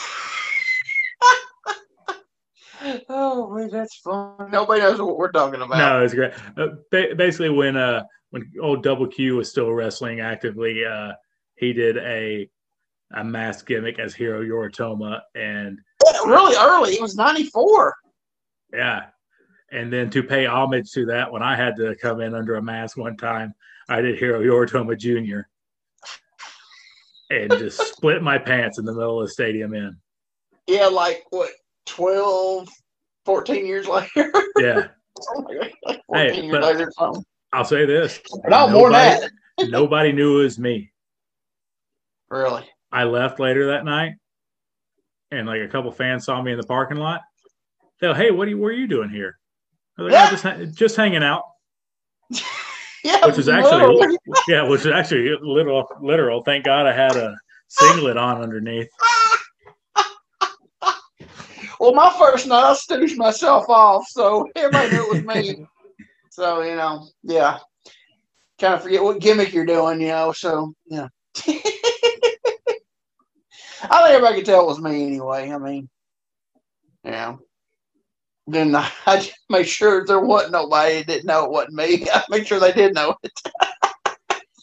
Oh, man, that's fun. Nobody knows what we're talking about. No, it's great. Uh, ba- basically, when uh when old Double Q was still wrestling actively, uh, he did a a mask gimmick as Hiro Yoritoma, and Yeah, really early. It was 94. yeah, and then to pay homage to that, when I had to come in under a mask one time, I did Hiro Yoritoma Jr. and just split my pants in the middle of the stadium in. Yeah, like what, 12, 14 years later? Yeah, like 14 years but- later. I'll say this: No, more than that. nobody knew it was me. Really? I left later that night, and like a couple fans saw me in the parking lot. They're, hey, what are you, what are you doing here? I was like, Yeah. "Oh, just just hanging out, Yeah. which is actually yeah, which is actually literal. Literal. Thank God I had a singlet on underneath. Well, my first night, I stooged myself off, so everybody knew it was me. so, you know, yeah. Kind of forget what gimmick you're doing, you know, so, yeah. I think everybody could tell it was me anyway. I mean, yeah. Then I, just made sure there wasn't nobody that didn't know it wasn't me. I made sure they did know it.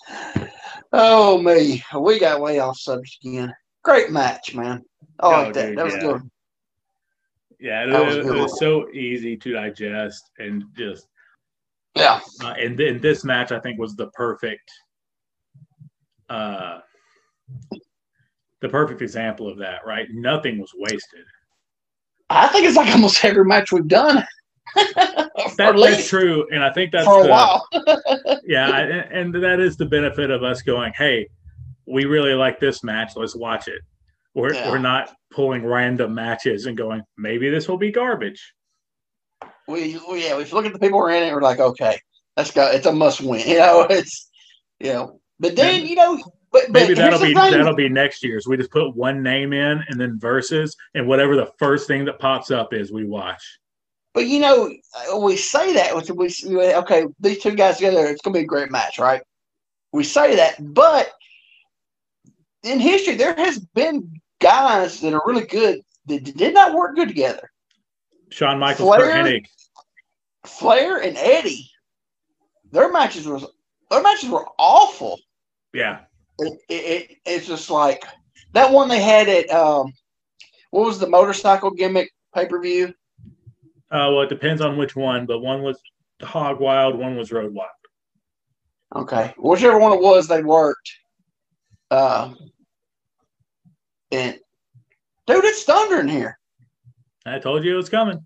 oh, me. We got way off subject again. Great match, man. I Oh, like that. dude, that was yeah. good. Yeah, it, was it- it was so easy to digest and just. Yeah. Uh, and then this match, I think, was the perfect, uh, the perfect example of that. Right, nothing was wasted. I think it's like almost every match we've done. That, that's true, and I think that's for a the, while. yeah, and, and that is the benefit of us going, hey, we really like this match. Let's watch it. We're, Yeah. we're not pulling random matches and going, maybe this will be garbage. we, we yeah, we look at the people who are in it. We're like, okay, let's go. It's a must win. You know, it's you know. But then you know, but, but Maybe that'll be that'll be next year's. We just put one name in and then verses, and whatever the first thing that pops up is, we watch. But you know, we say that which we we- okay, these two guys together, it's gonna be a great match, right? We say that, but in history, there has been guys that are really good that did not work good together. Shawn Michaels, Kurt Flair? Hennig. Flair and Eddie, their matches was their matches were awful. Yeah, It, it, it it's just like that one they had at um, what was the motorcycle gimmick pay per view? uh, well, it depends on which one, but one was Hog Wild, one was Road Wild. Okay, whichever one it was, they worked. Uh, and dude, it's thundering here. I told you it was coming.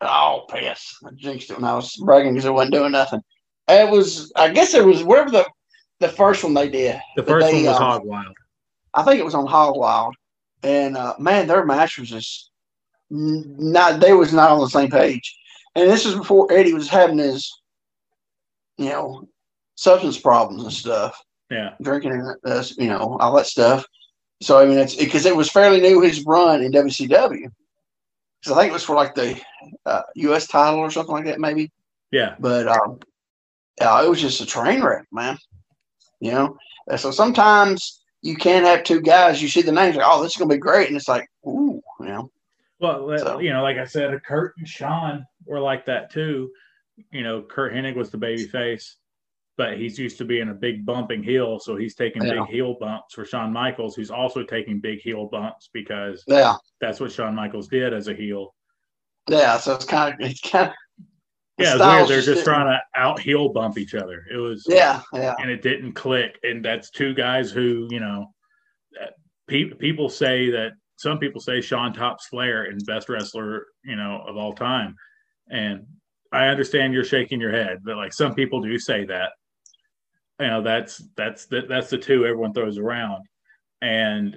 Oh, piss! I jinxed it when I was bragging because it wasn't doing nothing. It was, I guess, it was whatever the the first one they did. The first they, one was um, Hog Wild. I think it was on Hog Wild, and uh, man, their match was just not. They was not on the same page, and this was before Eddie was having his, you know, substance problems and stuff, Yeah, drinking and uh, you know all that stuff. So I mean, it's because it was fairly new his run in WCW. Because I think it was for like the uh, U.S. title or something like that, maybe. yeah. But um, uh, it was just a train wreck, man. You know, And so sometimes you can't have two guys. You see the names like, oh, this is gonna be great, and it's like, ooh, you know, Well, So- you know, like I said, Kurt and Shawn were like that too. You know, Kurt Hennig was the baby face, but he's used to being a big bumping heel, so he's taking Yeah. big heel bumps for Shawn Michaels, who's also taking big heel bumps because yeah, that's what Shawn Michaels did as a heel. yeah. So it's kind of, it's kind of, Yeah, weird. They're just trying to out heel bump each other. It was yeah, yeah, and it didn't click. And that's two guys who, you know, pe- people say that some people say Shawn tops Flair and best wrestler, you know, of all time. And I understand you're shaking your head, but like some people do say that. You know, that's that's the, that's the two everyone throws around, and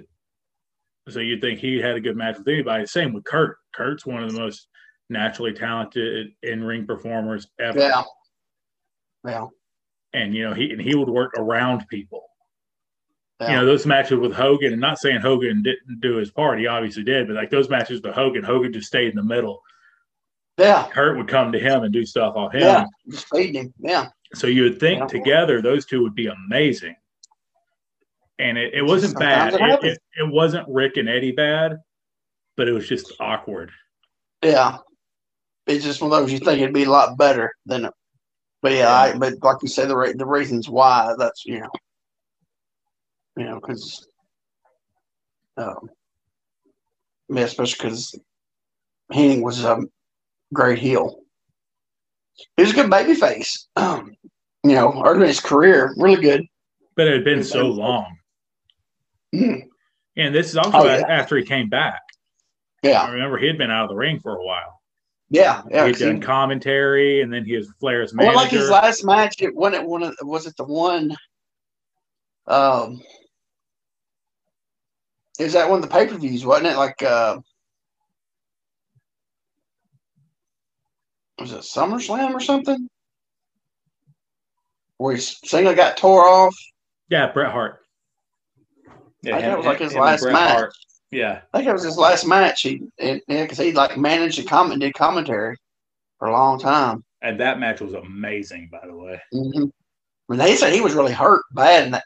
so you'd think he had a good match with anybody. Same with Kurt. Kurt's one of the most naturally talented in ring performers ever. Yeah. Yeah. And you know, he and he would work around people. Yeah. You know, those matches with Hogan, and not saying Hogan didn't do his part, he obviously did, but like those matches with Hogan, Hogan just stayed in the middle. yeah. Kurt would come to him and do stuff off him. Yeah. Just feeding him. Yeah. So you would think Yeah. together those two would be amazing. And it, it wasn't Sometimes bad. it It, it, it wasn't Rick and Eddie bad, but it was just awkward. Yeah. It's just one of those you think it'd be a lot better than it. But yeah, I, but like you say, the re- the reasons why that's you know, you know, because, um, yeah, especially because Hennig was a great heel. He was a good baby face. Um, you know, early in his career, really good. But it had been so long. Mm, And this is also Oh, yeah. after he came back. Yeah, I remember he had been out of the ring for a while. Yeah, yeah. He'd 'cause he- done commentary, and then he was Flair's Well, manager. like his last match, it when it one of was it the one? Um, is that one of the pay per views? Wasn't it like uh, was it SummerSlam or something? Where his singer got tore off. yeah, Bret Hart. Yeah, him- it was like his last match. Hart. Yeah, I think it was his last match. He and, yeah, because he like managed the comment, did commentary for a long time. and that match was amazing, by the way. Mm-hmm. I they said he was really hurt bad in that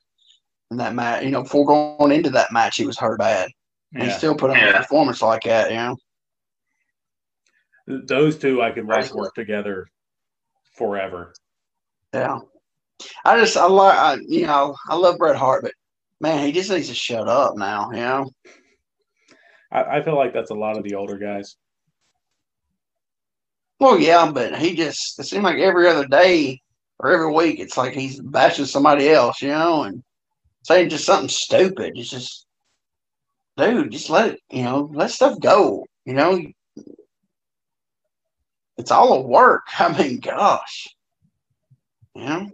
in that match. You know, before going into that match, he was hurt bad. And he still put on a performance like that. You know, those two I could watch work together forever. yeah. I just I like I, you know I love Bret Hart, but man, he just needs to shut up now. You know, I, I feel like that's a lot of the older guys. well, yeah, but he just it seems like every other day or every week, it's like he's bashing somebody else. You know, and saying just something stupid. It's just, dude, just let it. You know, let stuff go. You know, it's all a work. I mean, gosh. You know,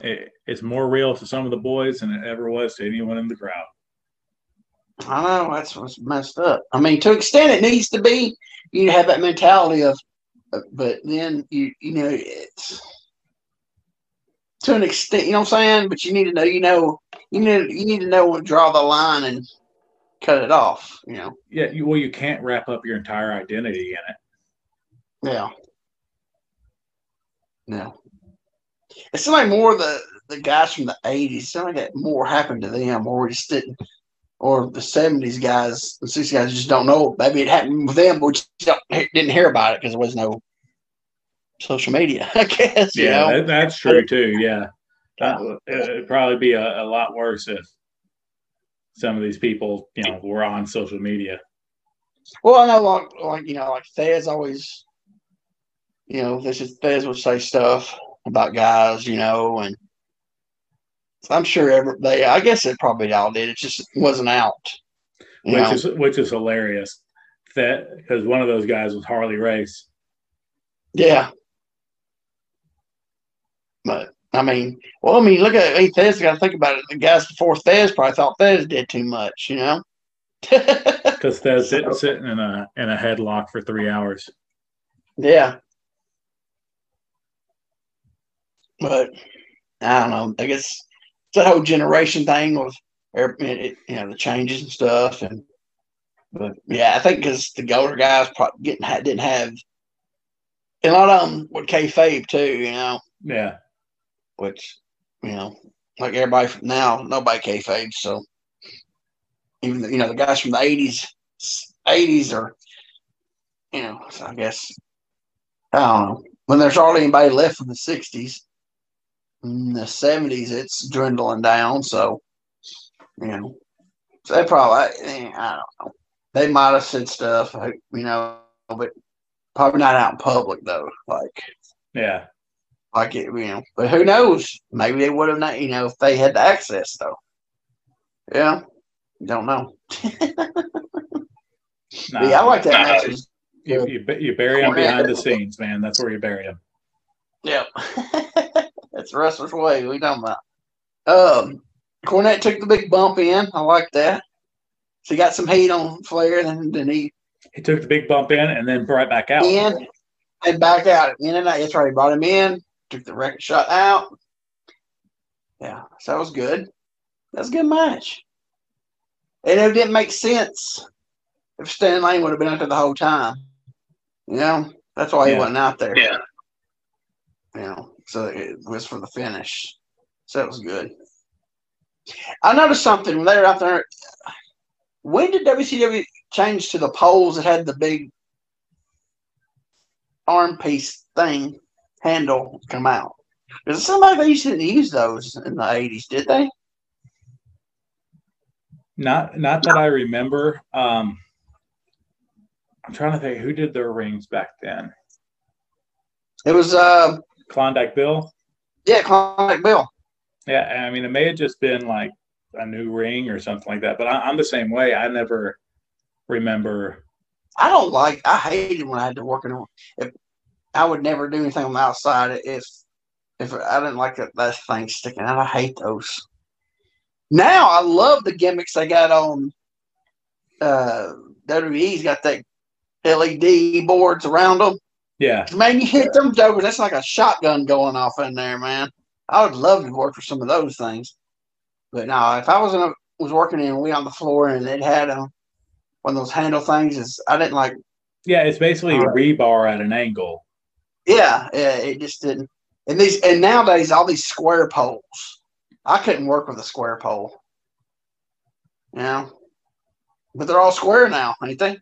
It, it's more real to some of the boys than it ever was to anyone in the crowd. I know that's what's messed up. I mean, to an extent, it needs to be. You have that mentality of, uh, but then you you know it's to an extent. You know what I'm saying? But you need to know. You know. You need you need to know when to draw the line and cut it off. You know. Yeah, you, well, you can't wrap up your entire identity in it. Yeah. No. It's like more the the guys from the eighties. Something like that more happened to them, or we just didn't, or the seventies guys, the sixties guys just don't know. Maybe it happened with them, but we just don't, didn't hear about it because there was no social media. I guess. you Yeah, know? that, that's true too. Yeah, Yeah. Uh, it'd probably be a, a lot worse if some of these people, you know, were on social media. Well, I know, like, like you know, like Thesz always, you know, this is Thesz would say stuff about guys, you know, and I'm sure everybody. I guess it probably all did. It just wasn't out. Which know? is which is hilarious. That because one of those guys was Harley Race. yeah. But I mean, well, I mean, look at hey, Thesz. Got to think about it. The guys before Thesz probably thought Thesz did too much, you know. Because Thesz sitting sitting in a in a headlock for three hours. Yeah. But I don't know. I guess that whole generation thing with it, it- you know the changes and stuff, and but yeah, I think because the older guys probably getting didn't have, and a lot of them would kayfabe too, you know, Yeah, which you know, like everybody from now, nobody kayfabe, so. Even the, you know the guys from the eighties, eighties are, you know, so I guess I don't know. When there's hardly anybody left from the sixties. In the seventies, it's dwindling down, so you know, they probably I don't know. They might have said stuff, you know, but probably not out in public though. Like yeah. like it, you know. But who knows? Maybe they would have not, you know, if they had the access though. Yeah, don't know. Nah, yeah, I like that match. You, you, you bury them behind the scenes, man. That's where you bury them. Yep. That's the wrestler's way. We talking about. Um, Cornette took the big bump in. I like that. So he got some heat on Flair, then then he He took the big bump in and then right back out. in and back out. In and out. That's right. He brought him in, took the record shot out. Yeah, so that was good. That's a good match. And it didn't make sense if Stan Lane would have been out there the whole time. You know, that's why he Yeah. wasn't out there. Yeah. You know, so it was for the finish. So that was good. I noticed something when they were out there. When did WCW change to the poles that had the big arm piece thing handle come out? Because somebody they used to use those in the eighties, did they? Not not that I remember. Um, I'm trying to think who did their rings back then. It was uh Klondike Bill. yeah, Klondike Bill. Yeah, I mean it may have just been like a new ring or something like that. But I, I'm the same way. I never remember. I don't like. I hated when I had to work in. a- If I would never do anything on the outside if if I didn't like that, that thing sticking out. I hate those. Now I love the gimmicks they got on. Uh, WWE's got that LED boards around them. Yeah, Man, you hit them jokers. That's like a shotgun going off in there, man. I would love to work for some of those things. But no, if I was in a, was working in we on the floor and it had um, one of those handle things, is I didn't like. yeah. It's basically All right. rebar at an angle. Yeah, yeah, it just didn't. And these and nowadays all these square poles. I couldn't work with a square pole. You know, but they're all square now, ain't they?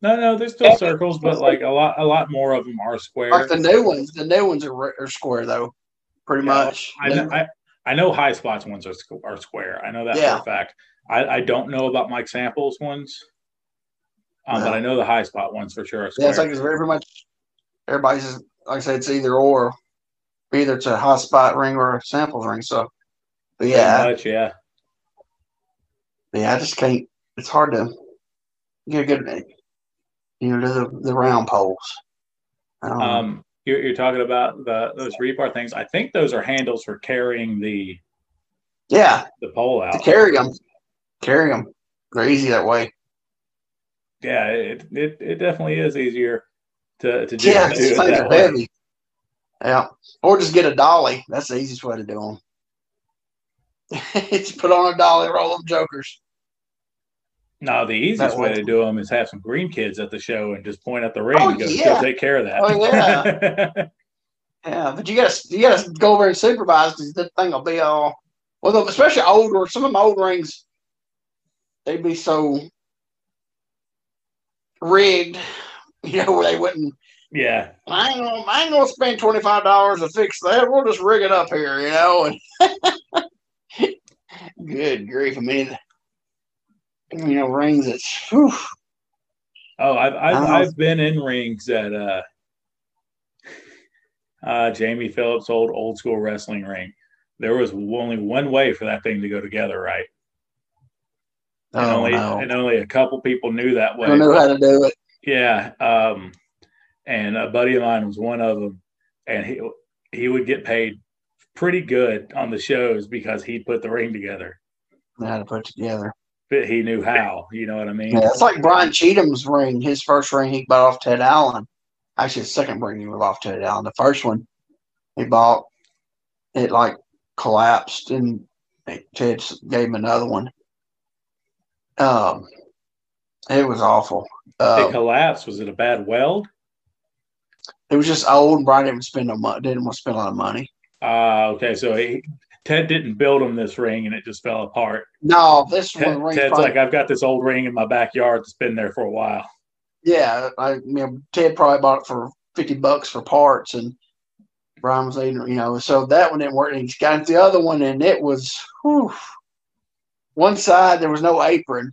No, no, there's still circles, but like a lot, a lot more of them are square. Like the new ones. The new ones are, are square though, pretty Yeah, much. I know, I, I know high spots ones are, are square. I know that Yeah. for a fact. I, I don't know about Mike Samples ones, um, but I know the high spot ones for sure are Yeah, it's like it's very much everybody's just, like I said, it's either or. Either it's a hot spot ring or a samples ring. So, but yeah, much, yeah. yeah, I just can't. It's hard to get a good, you know, to the, the round poles. Um, Um, you're, you're talking about the those rebar things. I think those are handles for carrying the yeah, the pole out. to carry them, carry them. They're easy that way. Yeah, it, it it definitely is easier to to do, Yeah, do it that are way. heavy. Yeah, or just get a dolly. That's the easiest way to do them. it's put on a dolly, roll them jokers. No, the easiest way to do them is have some green kids at the show and just point at the ring Oh, and go, yeah. go take care of that. Oh, yeah. Yeah, but you gotta you gotta go over and supervise because the thing will be all well, especially older. Some of my old rings, they'd be so rigged, you know, where they wouldn't. yeah. I ain't gonna, I ain't gonna spend twenty five dollars to fix that. We'll just rig it up here, you know. And good grief, I mean, you know, rings. It's whew, Oh, I've I've. I've been in rings at uh, uh, Jamie Phillips' old old school wrestling ring. There was only one way for that thing to go together, right? And oh only no, and only a couple people knew that way. don't know how to do it. Yeah. Um, and a buddy of mine was one of them, and he he would get paid pretty good on the shows because he put the ring together. How to put it together. But he knew how. You know what I mean? Yeah, it's like Brian Cheatham's ring. His first ring he bought off Ted Allen. Actually, his second ring he bought off Ted Allen. The first one he bought, it like collapsed, and Ted gave him another one. Um, it was awful. it Um, collapsed. Was it a bad weld? it was just old, Brian didn't spend no money. Didn't want to spend a lot of money. Uh, okay. So he, Ted didn't build him this ring, and it just fell apart. No, this one Ted, ring. Ted's probably- like, I've got this old ring in my backyard that's been there for a while. Yeah, I mean, Ted probably bought it for fifty bucks for parts, and Brian was eating, you know, so that one didn't work. And he got the other one, and it was whew, one side there was no apron.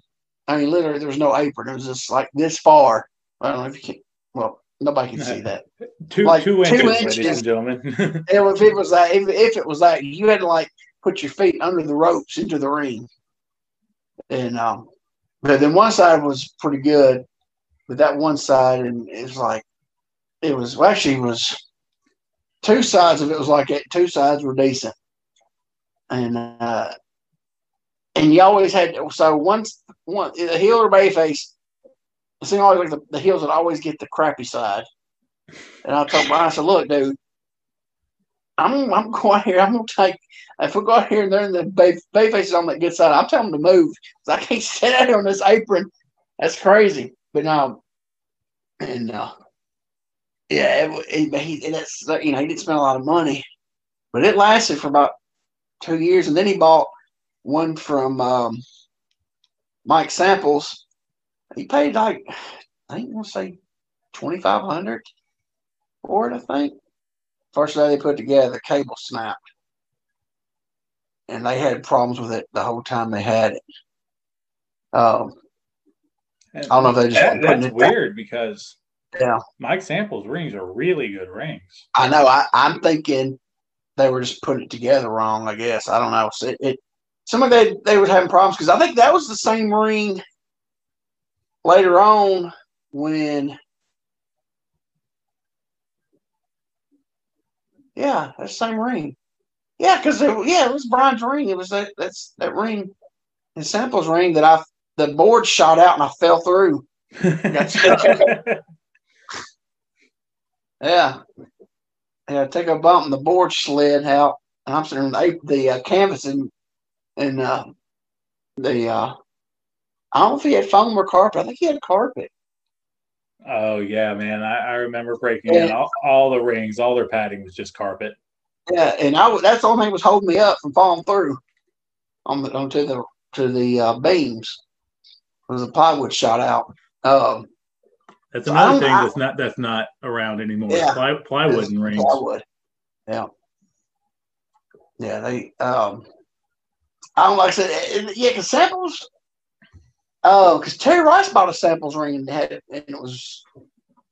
I mean, literally there was no apron. It was just like this far. I don't know if you can. Well, nobody can see that. Two Like two two inches, inches. ladies and gentlemen. And if it was that, if, if it was that, you had to like put your feet under the ropes into the ring. And um, but then one side was pretty good, with that one side, and it was like it was well, actually it was two sides of it was like it. Two sides were decent, and uh, and you always had so once one the heel or bay face. It seemed always like the, the heels would always get the crappy side. And I told Brian, I said, "Look, dude, I'm I'm going here. I'm gonna take if we go out here and they're in the bay, bay faces on that good side. I'm telling them to move because I can't sit out here on this apron. That's crazy. But no, and uh, yeah, it, it, he you know he didn't spend a lot of money, but it lasted for about two years, and then he bought one from um, Mike Samples. He paid like I think to say twenty five hundred for it. I think first day they put together, the cable snapped, and they had problems with it the whole time they had it. Um, I don't know if they just that, that's weird because Yeah. Mike Samples rings are really good rings. I know. I, I'm thinking they were just putting it together wrong. I guess I don't know. It, it some of they they were having problems because I think that was the same ring later on when. Yeah, that same ring. Yeah, because yeah, it was Brian's ring. It was that that's that ring, the samples ring that I the board shot out and I fell through. Yeah. Yeah, I take a bump and the board slid out. I'm sitting the, the uh, canvas and, and uh, the, uh, I don't know if he had foam or carpet. I think he had carpet. oh yeah, man. I, I remember breaking in all, all the rings, all their padding was just carpet. Yeah, and I, that's the only thing that was holding me up from falling through on the onto the to the uh, beams was the plywood shot out. Um, That's another thing I- that's not that's not around anymore. Yeah. Ply, plywood and rings. Plywood. Yeah. Yeah, they um I don't like I said yeah, cause samples oh, cause Terry Rice bought a samples ring and had it and it was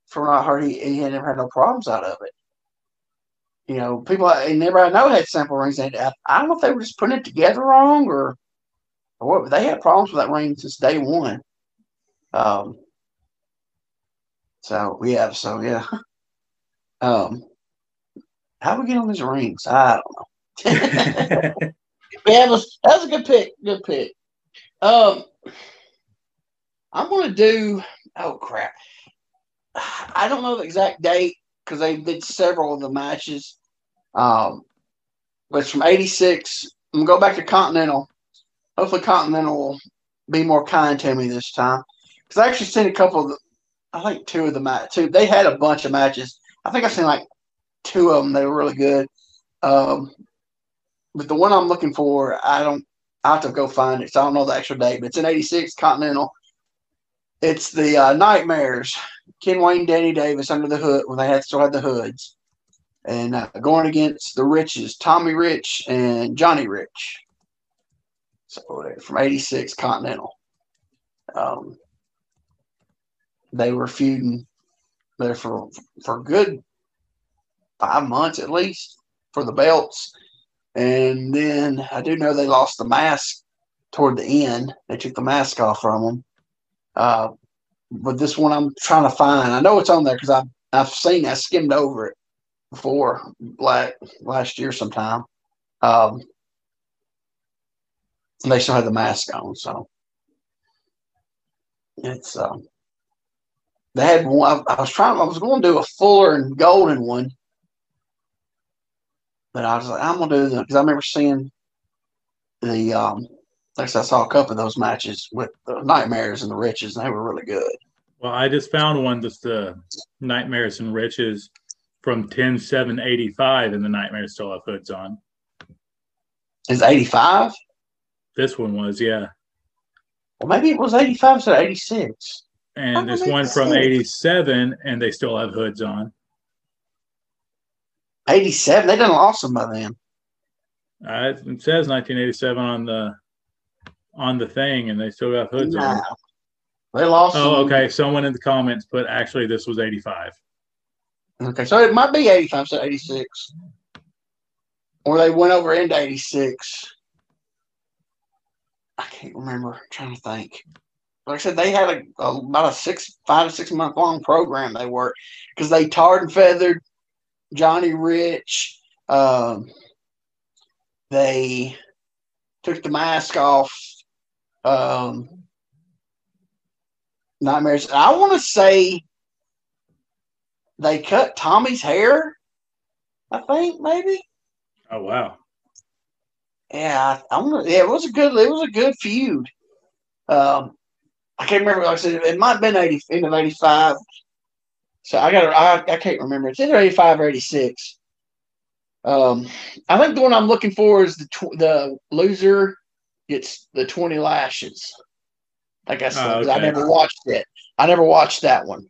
from what I heard he, he had never had no problems out of it. You know, people I never I know had sample rings and I, I don't know if they were just putting it together wrong or or what, but they had problems with that ring since day one. Um so yeah, so yeah. Um how we get on these rings? I don't know. Yeah, that was, that was a good pick. Good pick. Um, I'm going to do. Oh crap! I don't know the exact date because they did several of the matches. Um, but it's from '86. I'm gonna go back to Continental. Hopefully, Continental will be more kind to me this time because I actually seen a couple of. The, I think two of the match. Two. They had a bunch of matches. I think I seen like two of them. They were really good. Um, but the one I'm looking for, I don't. I have to go find it. So I don't know the actual date, but it's in '86 Continental. It's the uh, Nightmares, Ken Wayne, Danny Davis under the hood when they had still had the hoods, and uh, going against the Riches, Tommy Rich and Johnny Rich. So from '86 Continental. Um, they were feuding there for for good five months at least for the belts. And then I do know they lost the mask toward the end. They took the mask off from them. Uh, but this one I'm trying to find. I know it's on there because I've I've seen. I skimmed over it before like last year sometime. Um, and they still had the mask on, so it's um. They had one. I was trying. I was going to do a fuller and golden one, but I was like, I'm gonna do them because I remember seeing the um like I saw a couple of those matches with the Nightmares and the Riches, and they were really good. Well, I just found one that's the Nightmares and Riches from 10 7 85, and the Nightmares still have hoods on. Is eighty five? This one was, yeah. Well, maybe it was eighty five instead eighty six. And there's one from 87, and they still have hoods on. Eighty seven. They done lost them by then. Uh, it says 1987 on the on the thing, and they still got hoods Nah. on. They lost. Oh, okay. Someone in the comments put actually this was 85. Okay, so it might be eighty five instead of eighty six, or they went over into eighty six. I can't remember. I'm trying to think. like I said, they had a, a about a six, five to six month long program they worked because they tarred and feathered Johnny Rich. Um, they took the mask off. Um, Nightmares. I want to say they cut Tommy's hair. I think maybe. Oh wow. Yeah, I, I'm. Yeah, it was a good. It was a good feud. Um, I can't remember. Like I said, it might have been eighty end of eighty five. So I got. I I can't remember. It's either eighty five or eighty six. Um, I think the one I'm looking for is the tw- the loser gets the twenty lashes. I guess Oh, 'cause I never watched it. I never watched that one.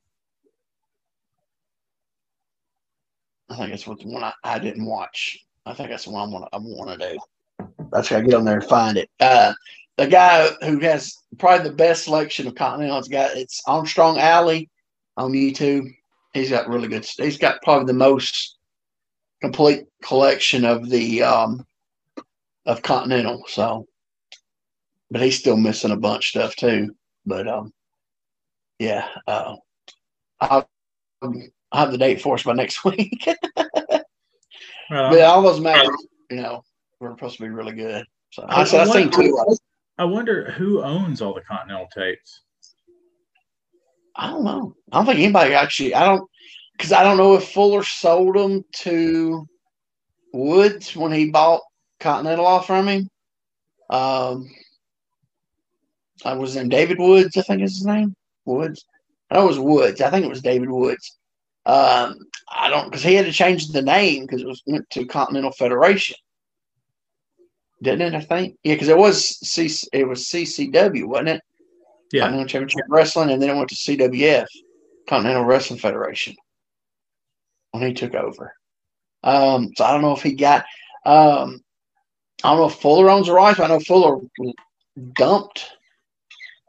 I think that's what the one I, I didn't watch. I think that's the one I want. I want to do. That's gotta get on there and find it. Uh, the guy who has probably the best selection of Continentals got it's Armstrong Alley on YouTube. He's got really good. He's got probably the most complete collection of the um, of Continental. So, but he's still missing a bunch of stuff too. But um, yeah, uh, I'll, I'll have the date for us by next week. On. but all those matches, you know, were supposed to be really good. So I, I- I I seen wonder- two. I wonder who owns all the Continental tapes. I don't know. I don't think anybody actually. I don't because I don't know if Fuller sold them to Woods when he bought Continental off from him. Um, I was in David Woods. I think is his name. Woods. I know it was Woods. I think it was David Woods. Um, I don't because he had to change the name because it was went to Continental Federation. Didn't it? I think yeah, because it was C. It was CCW, wasn't it? Yeah. Continental Championship Wrestling, and then it went to CWF, Continental Wrestling Federation, when he took over. Um, so I don't know if he got. Um, I don't know if Fuller owns the rights. I know Fuller dumped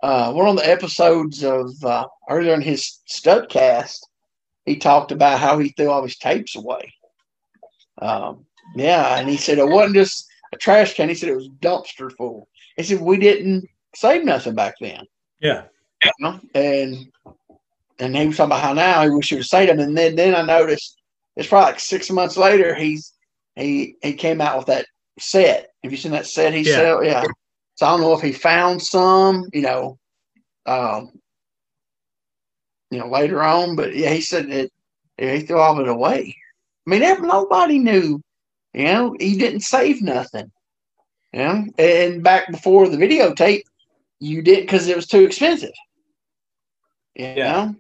uh, one of the episodes of uh, earlier in his studcast. He talked about how he threw all his tapes away. Um, yeah, and he said it wasn't just a trash can. He said it was dumpster full. He said we didn't save nothing back then Yeah. you know, and and he was talking about how now he wish he would say them, and then then I noticed it's probably like six months later he's he he came out with that set. Have you seen that set he Yeah. sell? Yeah. So I don't know if he found some, you know, um, you know, later on, but yeah, he said that he threw all of it away. I mean, nobody knew, you know, he didn't save nothing. You know, and back before the videotape, you did because it was too expensive. You Yeah. know,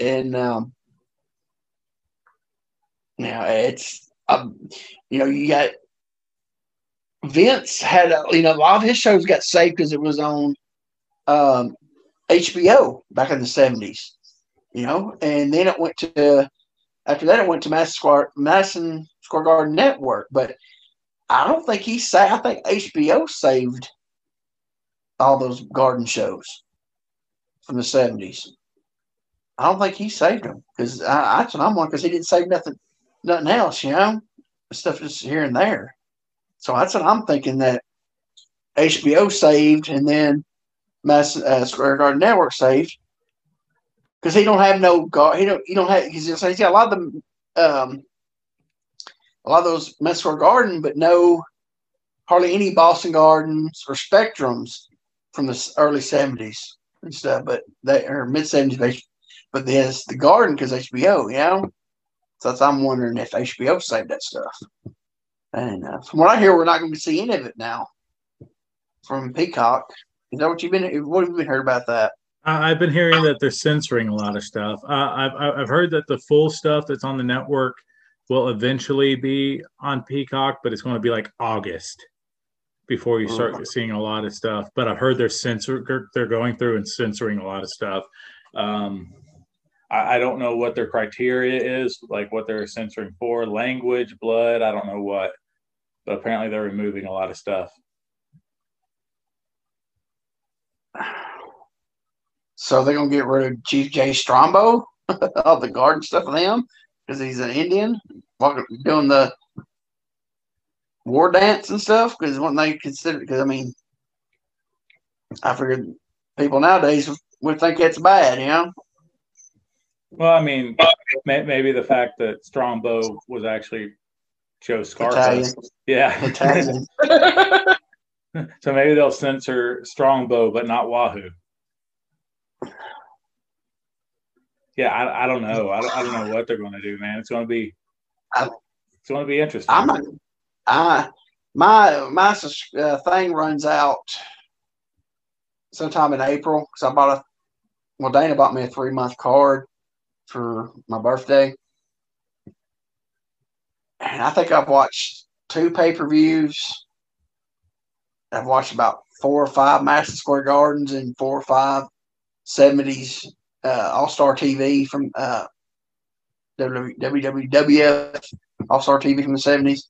and um, now it's um, you know, you got Vince had a, you know a lot of his shows got saved because it was on um, HBO back in the seventies. You know, and then it went to after that it went to Madison Square Madison Square Garden Network, but I don't think he sa I think HBO saved all those garden shows from the seventies. I don't think he saved them because that's what I'm on because he didn't save nothing, nothing else. You know, stuff just here and there. So that's what I'm thinking that HBO saved and then Mass uh, Square Garden Network saved because he don't have no gar. He don't. He don't have. He's, he's got a lot of them. Um, a lot of those Madison Square Garden, but no, hardly any Boston Gardens or Spectrums from the early seventies and stuff. But they or mid seventies, but there's the Garden because HBO, you know. So that's, I'm wondering if HBO saved that stuff. And uh, from what I hear, we're not going to see any of it now from Peacock. Is that what you've been? What have you been heard about that? I've been hearing that they're censoring a lot of stuff. Uh, I've I've heard that the full stuff that's on the network will eventually be on Peacock, but it's going to be like August before you start Ooh. seeing a lot of stuff. But I've heard they're censor they're going through and censoring a lot of stuff. Um, I, I don't know what their criteria is, like what they're censoring for, language, blood. I don't know what, but apparently they're removing a lot of stuff. So they're going to get rid of Chief Jay Strongbow, all the Garden stuff of them, because he's an Indian, doing the war dance and stuff. Because when they consider, because I mean, I figured people nowadays would think it's bad, you know. Well, I mean, maybe the fact that Strongbow was actually Joe Scarpa. Yeah. Italian. so maybe they'll censor Strongbow, but not Wahoo. Yeah, I, I don't know. I, don't- I don't know what they're going to do, man. It's going to be I- it's going to be interesting. I'm not, I my my uh, thing runs out sometime in April because I bought a well Dana bought me a three month card for my birthday, and I think I've watched two pay per views. I've watched about four or five Madison Square Gardens and four or five 70s uh, All Star TV from uh, WWF All Star TV from the 70s.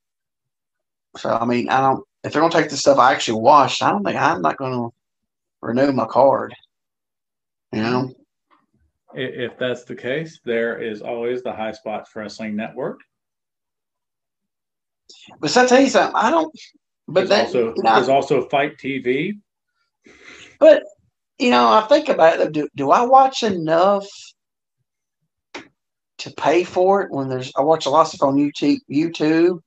So, I mean, I don't, if they're going to take the stuff I actually watched, I don't think I'm not going to renew my card. You know? If that's the case, there is always the Highspots Wrestling Network. But I tell you something, I don't, but There's that, also you know, there's also FITE TV. But you know, I think about it. Do do I watch enough to pay for it? When there's, I watch a lot of stuff on YouTube. YouTube.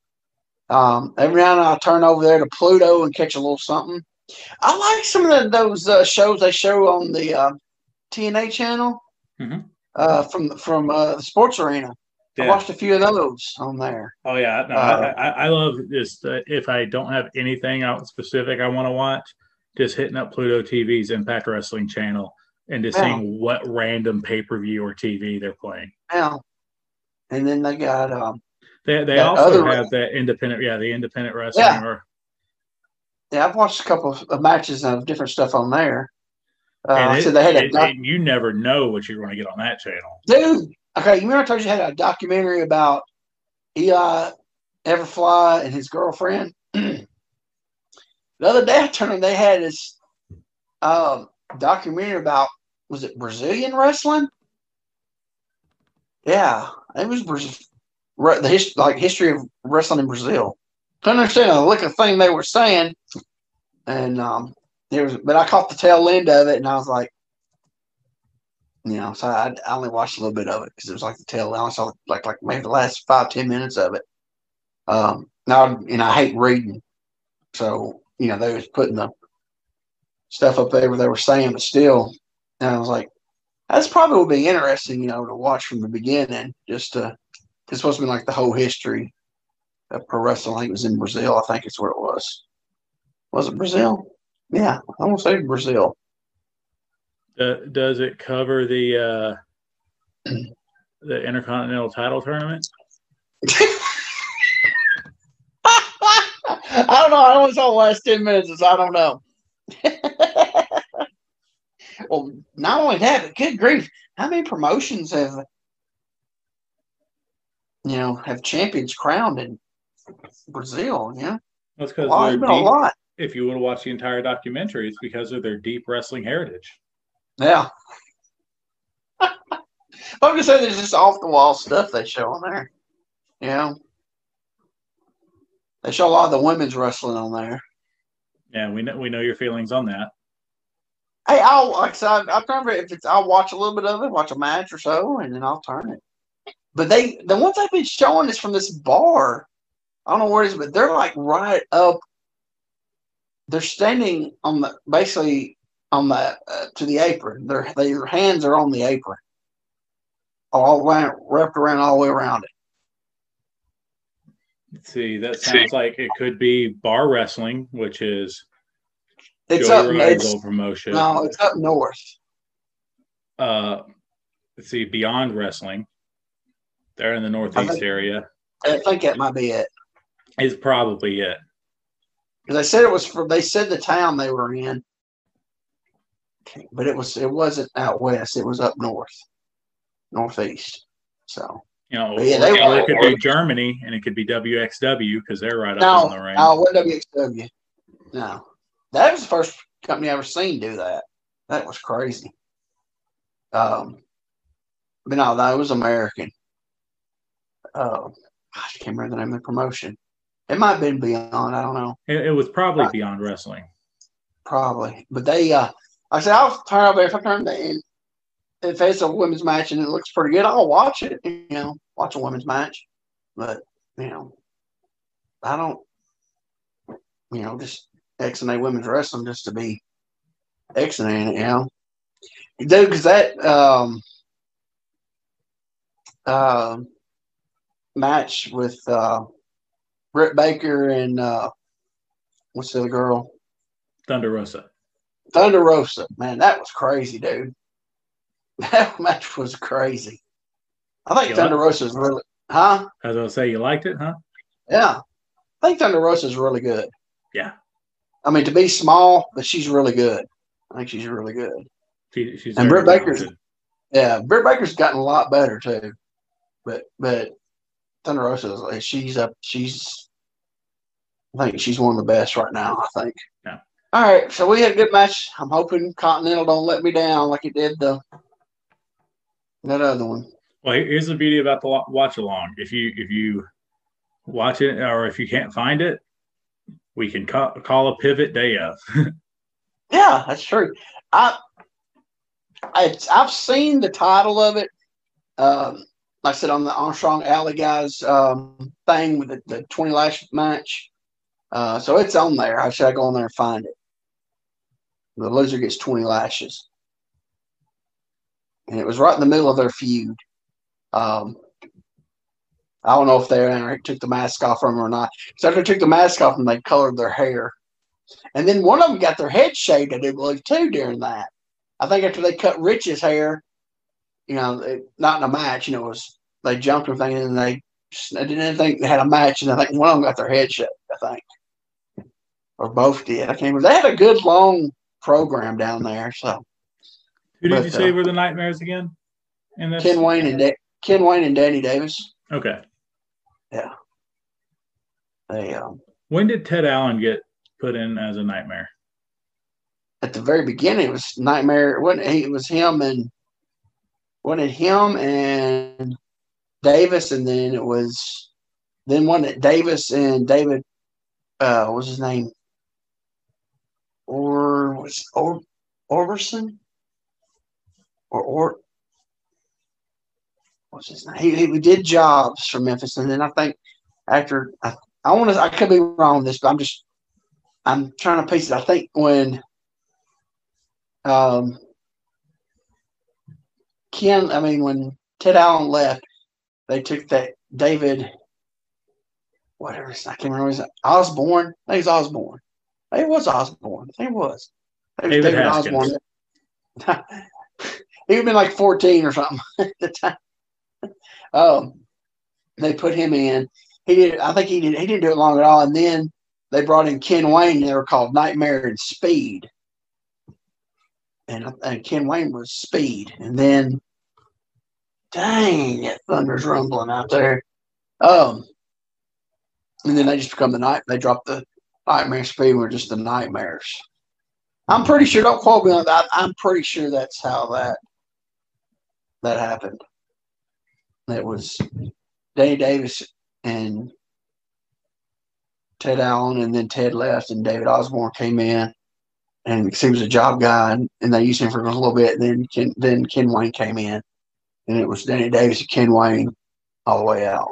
Um, every now and then I turn over there to Pluto and catch a little something. I like some of the, those uh, shows they show on the uh, TNA channel Mhm. uh, from from uh, the Sports Arena. I watched a few of those on there. Oh yeah, no, Uh, I, I, love just uh, if I don't have anything out specific I want to watch, just hitting up Pluto TV's Impact Wrestling channel and just Yeah. seeing what random pay per view or TV they're playing. Now, and then they got um, They they also have that independent, yeah, the independent wrestling. Yeah. Or, yeah, I've watched a couple of of matches of different stuff on there. Uh, so they had it- it- you never know what you're going to get on that channel. dude. Okay, you remember I told you I had a documentary about Eli Everfly and his girlfriend. the other day I turned on, they had this um, documentary about was it Brazilian wrestling? Yeah, it was Brazil. The his, like history of wrestling in Brazil. Couldn't understand a lick of thing they were saying, and um, there was, but I caught the tail end of it, and I was like, you know, so I, I only watched a little bit of it because it was like the tail. End I only saw like like maybe the last five ten minutes of it. Um, now and I hate reading, so you know they was putting the stuff up there where they were saying, but still, and I was like, that's probably would be interesting, you know, to watch from the beginning. Just to, it's supposed to be like the whole history of pro wrestling. I think it was in Brazil. I think it's where it was. Was it Brazil? Yeah, I almost say Brazil. Do- does it cover the uh, the Intercontinental Title Tournament? I don't know. I only saw the last 10 minutes, so I don't know. well, not only that, but good grief, how many promotions have, you know, have champions crowned in Brazil? Yeah, That's because lot. they're It's been a lot. If you want to watch the entire documentary, it's because of their deep wrestling heritage. Yeah. I'm just saying, there's just off the wall stuff they show on there. You know, they show a lot of the women's wrestling on there. Yeah, we know we know your feelings on that. Hey, I'll like I said, I'll turn it if it's I'll watch a little bit of it, watch a match or so, and then I'll turn it. But they the ones they've been showing is from this bar. I don't know where it is, but they're like right up. They're standing on the basically on the uh, to the apron. Their their hands are on the apron, all around, wrapped around all the way around it. Let's see, that sounds like it could be bar wrestling, which is It's Joey up. Ryan's It's, old promotion. no, it's up north. Uh, let's see, Beyond Wrestling. They're in the Northeast think- area. I think that might be it. it. Is probably it. Because they said it was for they said the town they were in, but it was it wasn't out west. It was up north, northeast. So You know, Yeah, they were- it could be Germany and it could be WXW because they're right up no, on the ring. no, what WXW? No, that was the first company I ever seen do that. That was crazy. Um, but no, that was American. Gosh, I can't remember the name of the promotion. It might have been Beyond. I don't know. It, it was probably Beyond Wrestling. Probably, but they, uh, I said I'll turn over if I turn the in, if it's a women's match and it looks pretty good, I'll watch it. You know, watch a women's match. But you know, I don't. You know, just X and A women's wrestling just to be X and A, you know, dude. Because that um, uh, match with uh, Britt Baker and uh, what's the other girl? Thunder Rosa. Thunder Rosa. Man, that was crazy, dude. That match was crazy. I think You Thunder Rosa is really, huh? I was gonna say you liked it, huh? Yeah. I think Thunder Rosa is really good. Yeah. I mean, to be small, but she's really good. I think she's really good. She, she's And Britt Baker's- talented. Yeah, Britt Baker's gotten a lot better too. But but Thunder Rosa, she's up. She's, I think she's one of the best right now. I think. Yeah. All right, so we had a good match. I'm hoping Continental don't let me down like it did the that other one. Well, here's the beauty about the watch along. If you if you watch it or if you can't find it, we can call, call a pivot day of. Yeah, that's true. I, I I've seen the title of it. Um, like I said on the Armstrong Alley guys um, thing with the, the twenty lash match. Uh, so it's on there. I should I go on there and find it. The loser gets twenty lashes, and it was right in the middle of their feud. Um, I don't know if they took the mask off from them or not. So after they took the mask off, and they colored their hair. And then one of them got their head shaved, I do believe, too, during that. I think after they cut Rich's hair, you know, it, not in a match, you know, it was they jumped and everything, and they, they didn't think they had a match, and I think one of them got their head shaved, I think. Or both did. I can't remember. They had a good long program down there. So Who did But, you say uh, were the nightmares again? And that's Ken Wayne and da- Ken Wayne and Danny Davis, okay. Yeah. They um, When did Ted Allen get put in as a nightmare? at the very beginning it was Nightmare. He? It was him and wasn't it him and Davis, and then it was then one that Davis and David? Uh, what was his name? Or was or Orberson? Or or what's his name? He, he did jobs for Memphis, and then I think after I, I want to I could be wrong on this, but I'm just I'm trying to piece it. I think when um, Ken, I mean, when Ted Allen left, they took that David, whatever, I can't remember his Osborne. I think it's Osborne. I think it was Osborne. I think it was. I think it was David Haskins. he would have been like 14 or something at the time. Um, they put him in. He did. I think he did. He didn't do it long at all. And then they brought in Ken Wayne. They were called Nightmare and Speed and, and Ken Wayne was speed. And then, dang, that thunder's rumbling out there. Um, and then they just become the night. They dropped the nightmare speed. Were just the nightmares. I'm pretty sure. Don't quote me on that. I'm pretty sure that's how that that happened. It was Danny Davis and Ted Allen, and then Ted left, and David Osborne came in and he was a job guy, and, and they used him for a little bit. And then Ken, then Ken Wayne came in, and it was Danny Davis and Ken Wayne all the way out.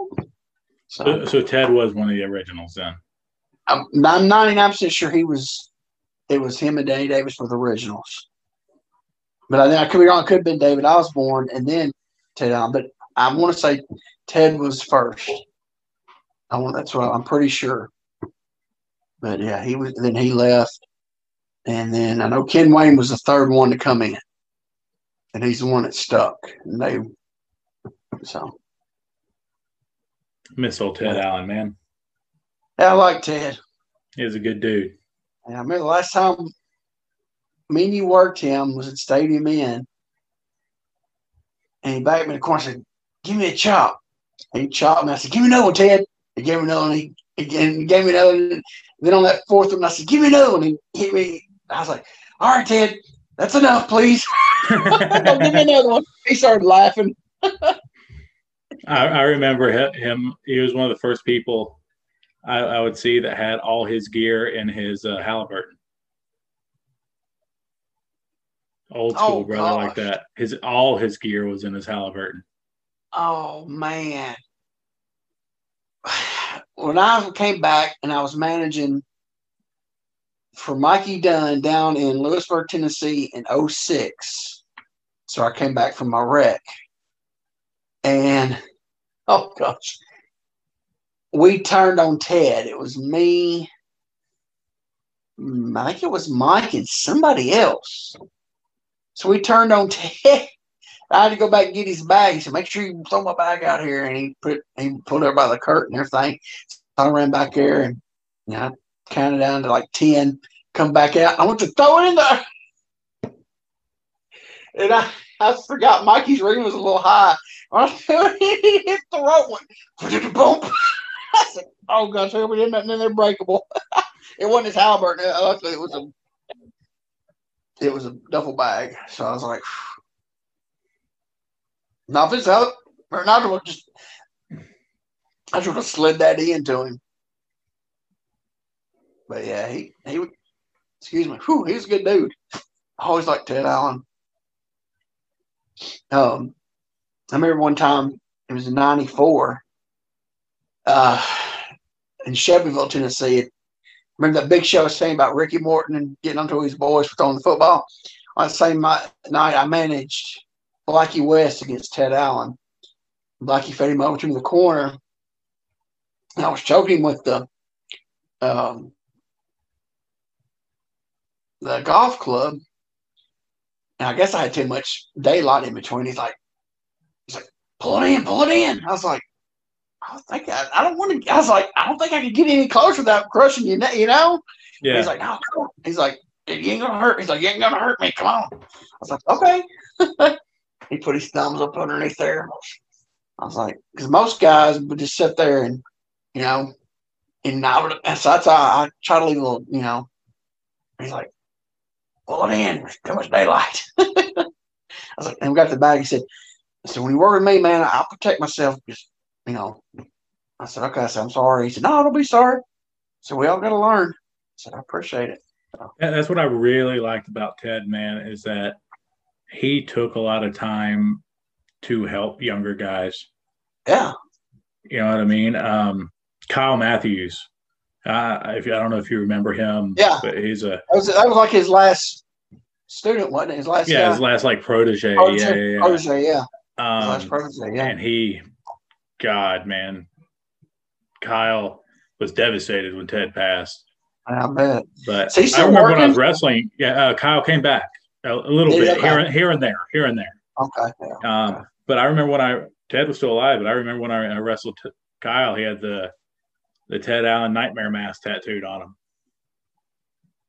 So So, so Ted was one of the originals then. I'm, I'm 99% sure he was. It was him and Danny Davis the originals. But I, think I could be wrong. It could have been David Osborne and then Ted Allen. But I want to say Ted was first. I want that's what I'm pretty sure. But yeah, he was. Then he left, and then I know Ken Wayne was the third one to come in, and he's the one that stuck. And they so Miss old Ted Allen, man. Yeah, I like Ted. He was a good dude. And I remember the last time me and you worked him was at Stadium Inn. And he backed me in the corner and said, Give me a chop. And he chopped me. I said, Give me another one, Ted. He gave me another one. He, he gave me another one. Then on that fourth one, I said, Give me another one. He hit me. I was like, All right, Ted, that's enough, please. Give me another one. He started laughing. I, I remember him. He was one of the first people I, I would see that had all his gear in his uh, Halliburton. Old school Oh, brother like that. His all his gear was in his Halliburton. Oh man. When I came back and I was managing for Mikey Dunn down in Lewisburg, Tennessee in 06. So I came back from my wreck. And oh gosh. We turned on Ted. It was me. I think it was Mike and somebody else. So we turned on Ted. I had to go back and get his bag. He said, "Make sure you throw my bag out here." And he put he pulled her by the curtain and everything. So I ran back there and I counted down to like ten. Come back out. I went to throw it in there, and I I forgot Mikey's ring was a little high. I he hit the rope one. Boom. I said, "Oh gosh, I hope we didn't nothing in there breakable." it wasn't his Halliburton. Uh, Luckily, it was a it was a duffel bag. So I was like. Now if out, or not, just I should have slid that into him. But yeah, he he would. Excuse me. Whew, he's a good dude. I always like Ted Allen. Um, I remember one time it was in '94, uh, in Shelbyville, Tennessee. Remember that big show I was saying about Ricky Morton and getting onto his boys for throwing the football? On the same night, I managed Blackie West against Ted Allen. Blackie fed him over to the corner. And I was choking him with the um, the golf club. And I guess I had too much daylight in between. He's like, he's like, pull it in, pull it in. I was like, I don't think I, I don't want to. I was like, I don't think I can get any closer without crushing you. You know? Yeah. He's like, no, come on. He's like, you ain't gonna hurt. He's like, you ain't gonna hurt me. Come on. I was like, okay. he put his thumbs up underneath there. I was like, because most guys would just sit there and, you know, and I would, so that's how I, I try to leave a little, you know. He's like, pull it in. There's too much daylight. I was like, and we got the bag. He said, so when you work with me, man, I'll protect myself. Just, you know. I said, okay. I said, I'm sorry. He said, no, don't be sorry. So we all got to learn. I said, I appreciate it. Yeah, that's what I really liked about Ted, man, is that he took a lot of time to help younger guys. Yeah. You know what I mean? Um, Kyle Matthews. Uh, if I don't know if you remember him, Yeah. but he's a That was, that was like his last student, wasn't it? His last yeah, guy? his last like protege. Protege, Yeah, yeah, yeah. protege, yeah. Um, protege, yeah. and he, God, man, Kyle was devastated when Ted passed. I bet. But I remember when I was wrestling. Yeah, uh, Kyle came back a, a little Did bit Okay. here, and- here and there, here and there. Okay. Yeah. Um, but I remember when I Ted was still alive. But I remember when I, I wrestled t- Kyle, he had the the Ted Allen nightmare mask tattooed on him.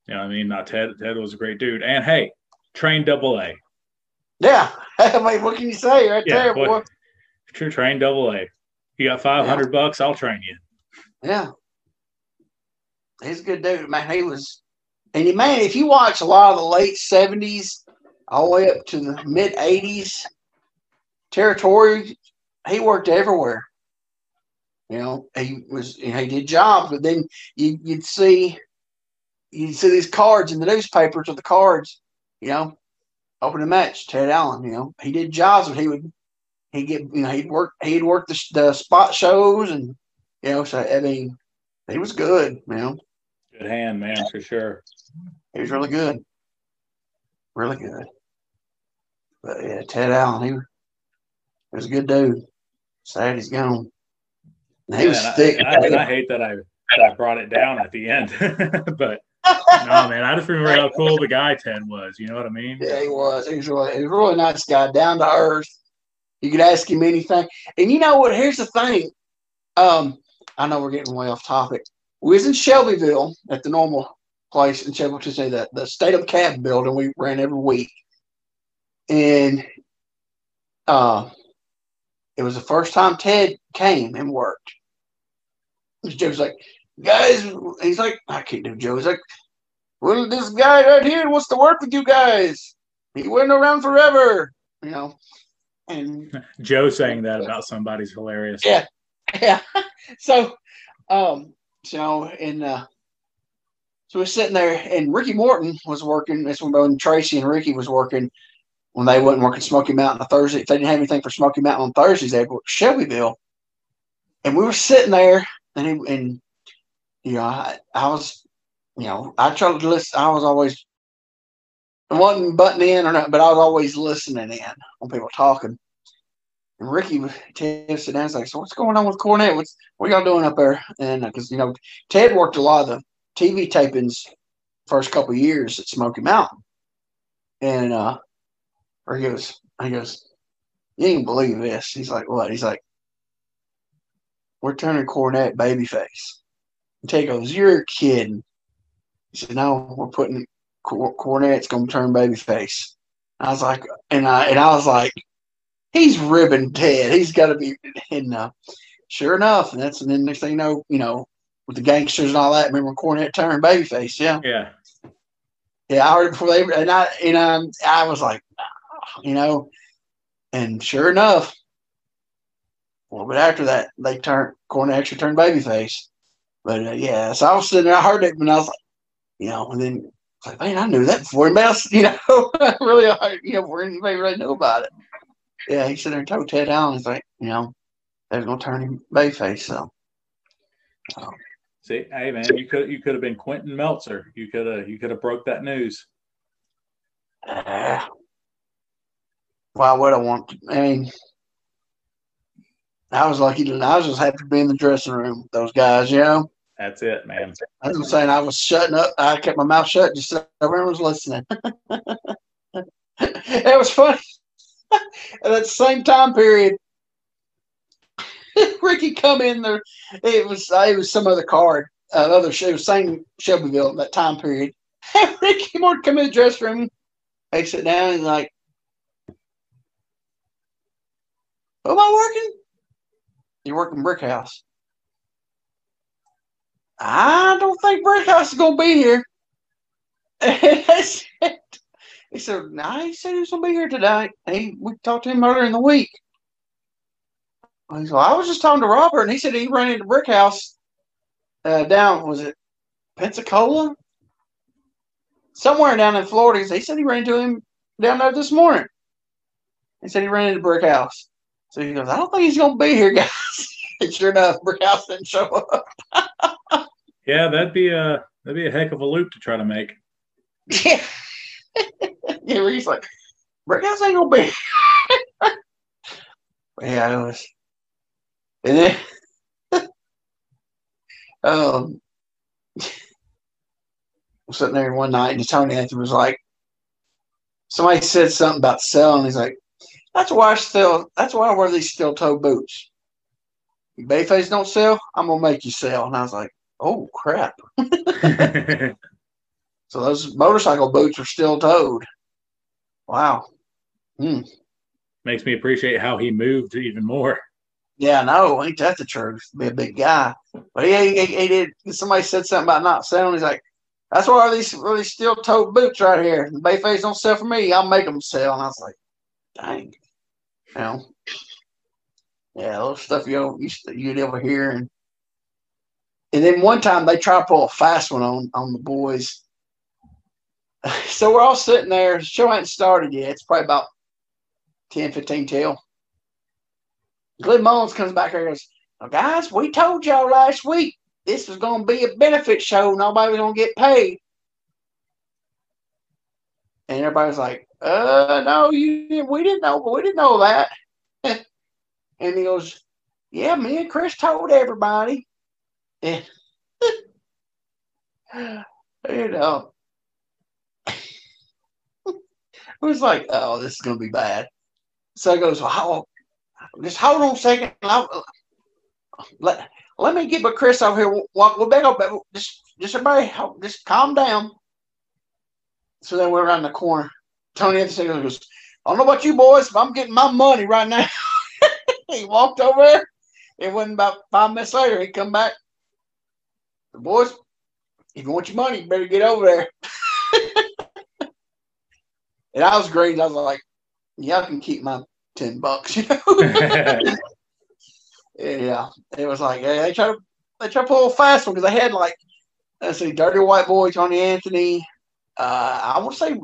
You know, what I mean, not Ted. Ted was a great dude, and hey, trained double A. Yeah. I mean, what can you say right Yeah, there, boy. boy? True, trained double A. You got five hundred bucks, I'll train you. Yeah. He's a good dude, man. He was, and you- man, if you watch a lot of the late seventies all the way up to the mid eighties, territory, he worked everywhere. You know, he was, you know, he did jobs, but then you, you'd see, you'd see these cards in the newspapers or the cards, you know, open a match, Ted Allen, you know, he did jobs, but he would, he'd get, you know, he'd work, he'd work the, the spot shows and, you know, so, I mean, he was good, you know. Good hand, man, for sure. He was really good. Really good. But yeah, Ted Allen, he, he was a good dude. Sad he's gone. And he was and I- thick. I, and I hate that I, that I brought it down at the end, but no, man, I just remember how cool the guy Ted was. You know what I mean? yeah, he was. He was really, he was a really nice guy, down to earth. You could ask him anything. And you know what? Here's the thing. Um, I know we're getting way off topic. We was in Shelbyville at the normal place in Shelbyville, Tennessee, the, the State of Cab building we ran every week. And uh, it was the first time Ted came and worked. Joe's like, guys, he's like, I can't do Joe. He's like, well, this guy right here wants to work with you guys. He went around forever, you know. And Joe saying that about somebody's hilarious. yeah, yeah. So, um, so and uh, So we're sitting there, and Ricky Morton was working. This when Tracy and Ricky was working when they wasn't working Smoky Mountain on Thursday. If they didn't have anything for Smoky Mountain on Thursdays, they worked Shelbyville. And we were sitting there, and he, and you know, I, I was, you know, I tried to listen. I was always I wasn't butting in or not, but I was always listening in on people talking. And Ricky Ted sit down and like, "So what's going on with Cornette? What's what y'all doing up there?" And because you know, Ted worked a lot of the TV tapings first couple years at Smoky Mountain, and uh, or he goes, he goes, "You ain't believe this." He's like, "What?" He's like, "We're turning Cornette babyface." And Ted goes, "You're kidding." He said, "No, we're putting Cornette's gonna turn babyface." I was like, and I and I was like he's ribbing Ted. He's got to be. And uh, sure enough, and that's and then next thing you know, you know, with the gangsters and all that. Remember when Cornette turned babyface? Yeah, yeah, yeah. I heard before they and I and um, I was like, you know, and sure enough, a little bit after that, they turned Cornette actually turned babyface. But uh, yeah, so I was sitting there, I heard it, and I was like, you know, and then like, man, I knew that before anybody else, you know, really, you know, before anybody really knew about it yeah, he said there and told Ted Allen, he's like, you know, they're gonna turn him bayface. So, um, see, hey man, you could you could have been Quentin Meltzer. You could have you could have broke that news. Uh, why would I want? To, I mean, I was lucky. To, I was just happy to be in the dressing room with those guys. You know. That's it, man. I was saying I was shutting up. I kept my mouth shut just so everyone was listening. it was funny at that same time period, Ricky come in there. It was uh, it was some other card, uh, other show, was same Shelbyville that time period. And Ricky Moore come in the dressing room. They sit down and like, "Am I working?" You're working brick house. I don't think brick house is gonna be here. He said, nah, he said he was to be here today. He, we talked to him earlier in the week. He said, I was just talking to Robert, and he said he ran into Brick House uh, down, was it Pensacola? Somewhere down in Florida. He said, he ran into him down there this morning. He said he ran into Brick House. So he goes, I don't think he's to be here, guys. and sure enough, Brick House didn't show up. Yeah, that'd be a that'd be a heck of a loop to try to make. Yeah. yeah, he's like, Brickhouse ain't gonna be. yeah, it was. And then, um, I'm sitting there one night, and Tony Anthony was like, somebody said something about selling. He's like, that's why I still, that's why I wear these steel toe boots. Bayface don't sell, I'm gonna make you sell. And I was like, oh crap. So those motorcycle boots are still towed. Wow. Hmm. Makes me appreciate how he moved even more. Yeah, no, ain't that the truth? Be a big guy, but he, he, he did. Somebody said something about not selling. He's like, "That's why are these really steel toed boots right here. The Bayface don't sell for me. I'll make them sell." And I was like, "Dang, you know, yeah, little stuff you used to you'd ever hear." And and then one time they tried to pull a fast one on on the boys, so we're all sitting there. The show hasn't started yet. It's probably about 10, 15 till. Glenn Mullins comes back here and goes, well, guys, we told y'all last week this was going to be a benefit show. Nobody was going to get paid. And everybody's like, uh, no, you we didn't know, we didn't know that. and he goes, yeah, me and Chris told everybody. And, you know, it was like, oh, this is going to be bad. So I goes, well, just hold on a second. I'll, let, let me get my Chris over here. We'll, we'll back up. Just, just everybody, just calm down. So then we're around the corner. Tony Anthony goes, I don't know about you boys, but I'm getting my money right now. he walked over there. It wasn't about five minutes later. He come back. The boys, if you want your money, you better get over there. And I was great. I was like, yeah, I can keep my 10 bucks, you know? yeah. It was like, hey, they try to, they try to pull a fast one because they had like, let's see, Dirty White Boy, Tony Anthony. Uh, I want to say,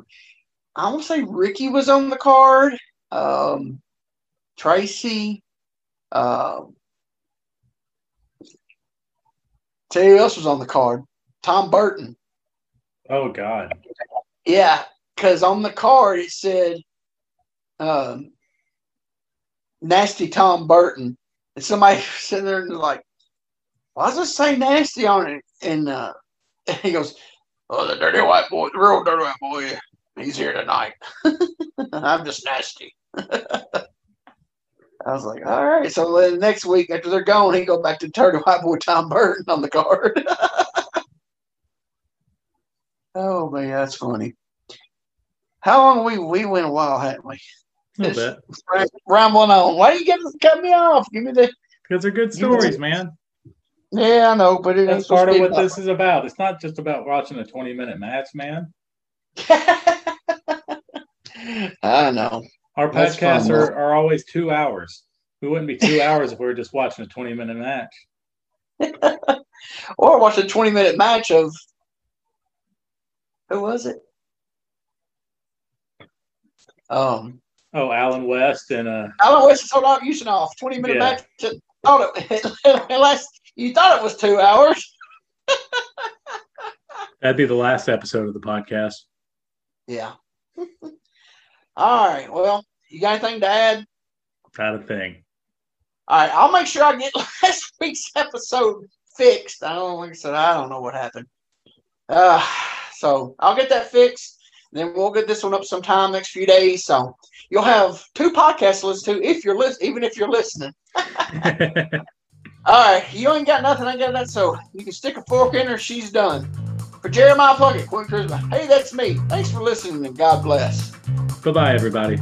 I want to say Ricky was on the card. Um, Tracy. Um, tell you who else was on the card? Tom Burton. Oh God. Yeah, because on the card it said um, Nasty Tom Burton. And somebody sitting there and like, why does it say nasty on it? And, uh, and he goes, Oh, the dirty white boy, the real dirty white boy, he's here tonight. I'm just nasty. I was like, all right. So then next week after they're gone, he go back to dirty white boy Tom Burton on the card. oh man, that's funny. How long we we went a while, hadn't we? A little bit. Ram- Rambling on. Why you get cut me off? Give me the. Because they're good stories, man. Yeah, I know, but it That's part of what this is about. It's not just about watching a 20 minute match, man. I know. Our That's podcasts fun, are, are always two hours. We wouldn't be two hours if we were just watching a 20 minute match. Or watch a 20 minute match of who was it? Um, Oh, Alan West and uh, Alan West sold out Usinoff. 20 minute Yeah. match. That thought it, last, you thought it was two hours. that'd be the last episode of the podcast. Yeah. All right. Well, you got anything to add? Not a thing. All right. I'll make sure I get last week's episode fixed. I don't, like I said, I don't know what happened. Uh, so I'll get that fixed. Then we'll get this one up sometime next few days. So you'll have two podcasts to listen to if you're listening, even if you're listening. All right, you ain't got nothing. I got that. So you can stick a fork in her. She's done. For Jeremiah Plunkett, Quinn Charisma. Hey, that's me. Thanks for listening and God bless. Bye bye, everybody.